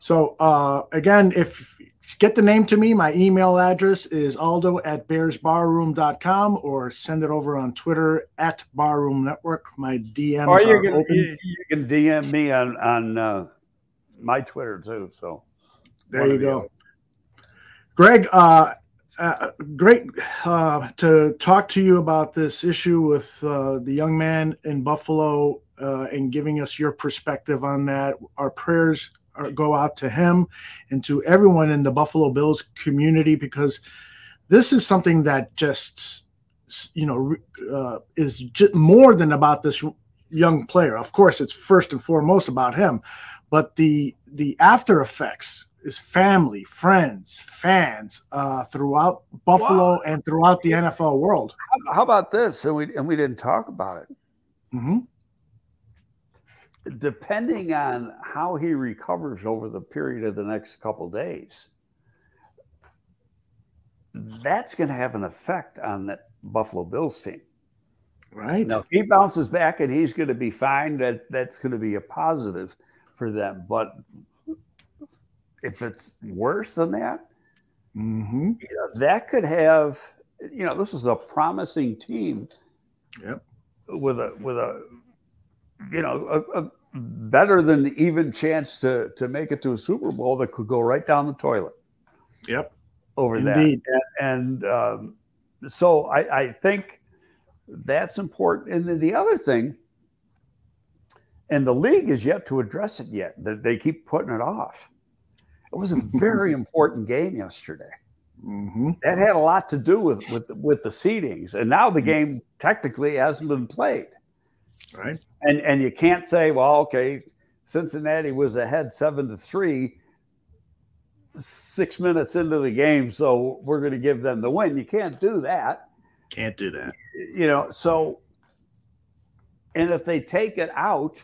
So uh, again, if get the name to me, my email address is aldo at bearsbarroom.com or send it over on Twitter at Barroom Network. My DMs or you are can, open. You, you, can DM me on, on uh, my Twitter too. So there you go. Greg, uh, uh, great uh, to talk to you about this issue with uh, the young man in Buffalo uh, and giving us your perspective on that. Our prayers are, go out to him and to everyone in the Buffalo Bills community because this is something that just you know uh, is just more than about this young player. Of course, it's first and foremost about him, but the the after effects is family, friends, fans uh, throughout Buffalo wow. and throughout the NFL world. How about this? And we and we didn't talk about it. Mm-hmm. Depending on how he recovers over the period of the next couple days, that's going to have an effect on that Buffalo Bills team. Right. Now, if he bounces back and he's going to be fine, that that's going to be a positive for them. But if it's worse than that, mm-hmm. you know, that could have, you know, this is a promising team. Yep. With a with a, you know, a, a better than even chance to to make it to a Super Bowl that could go right down the toilet. Yep. Over Indeed. that, and, and um, so I, I think that's important. And then the other thing, and the league is yet to address it yet. That they keep putting it off it was a very important game yesterday. Mm-hmm. That had a lot to do with with with the seedings, and now the game technically hasn't been played. Right. And and you can't say, well, okay, Cincinnati was ahead seven to three, six minutes into the game, so we're going to give them the win. You can't do that. Can't do that. You know, so and if they take it out,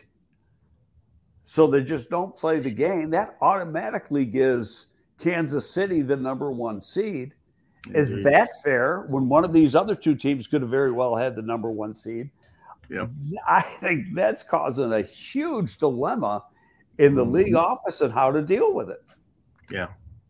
so they just don't play the game, that automatically gives Kansas City the number one seed. Is that fair when one of these other two teams could have very well had the number one seed? Yep. I think that's causing a huge dilemma in the mm-hmm. league office and how to deal with it. Yeah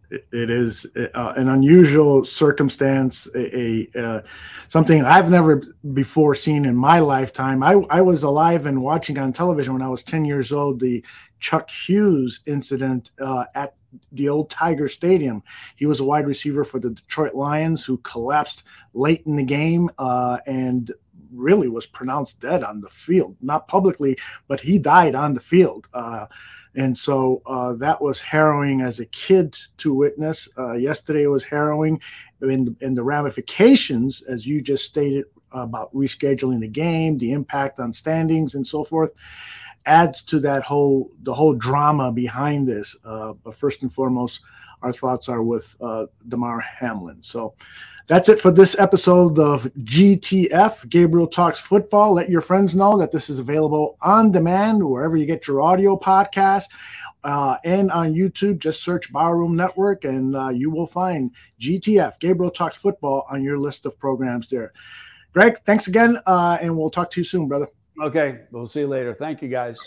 it is uh, an unusual circumstance, a, a uh, something I've never before seen in my lifetime. I, I was alive and watching on television when I was 10 years old the Chuck Hughes incident uh, at the old Tiger Stadium. He was a wide receiver for the Detroit Lions who collapsed late in the game uh, and really was pronounced dead on the field, not publicly, but he died on the field. Uh, and so uh, that was harrowing as a kid to witness. Uh, yesterday was harrowing, and, and the ramifications, as you just stated about rescheduling the game, the impact on standings, and so forth, adds to that whole the whole drama behind this. Uh, but first and foremost, our thoughts are with uh, Damar Hamlin. So that's it for this episode of GTF, Gabriel Talks Football. Let your friends know that this is available on demand wherever you get your audio podcast uh, and on YouTube. Just search Barroom Network and uh, you will find GTF, Gabriel Talks Football, on your list of programs there. Greg, thanks again, uh, and we'll talk to you soon, brother. Okay, we'll see you later. Thank you, guys.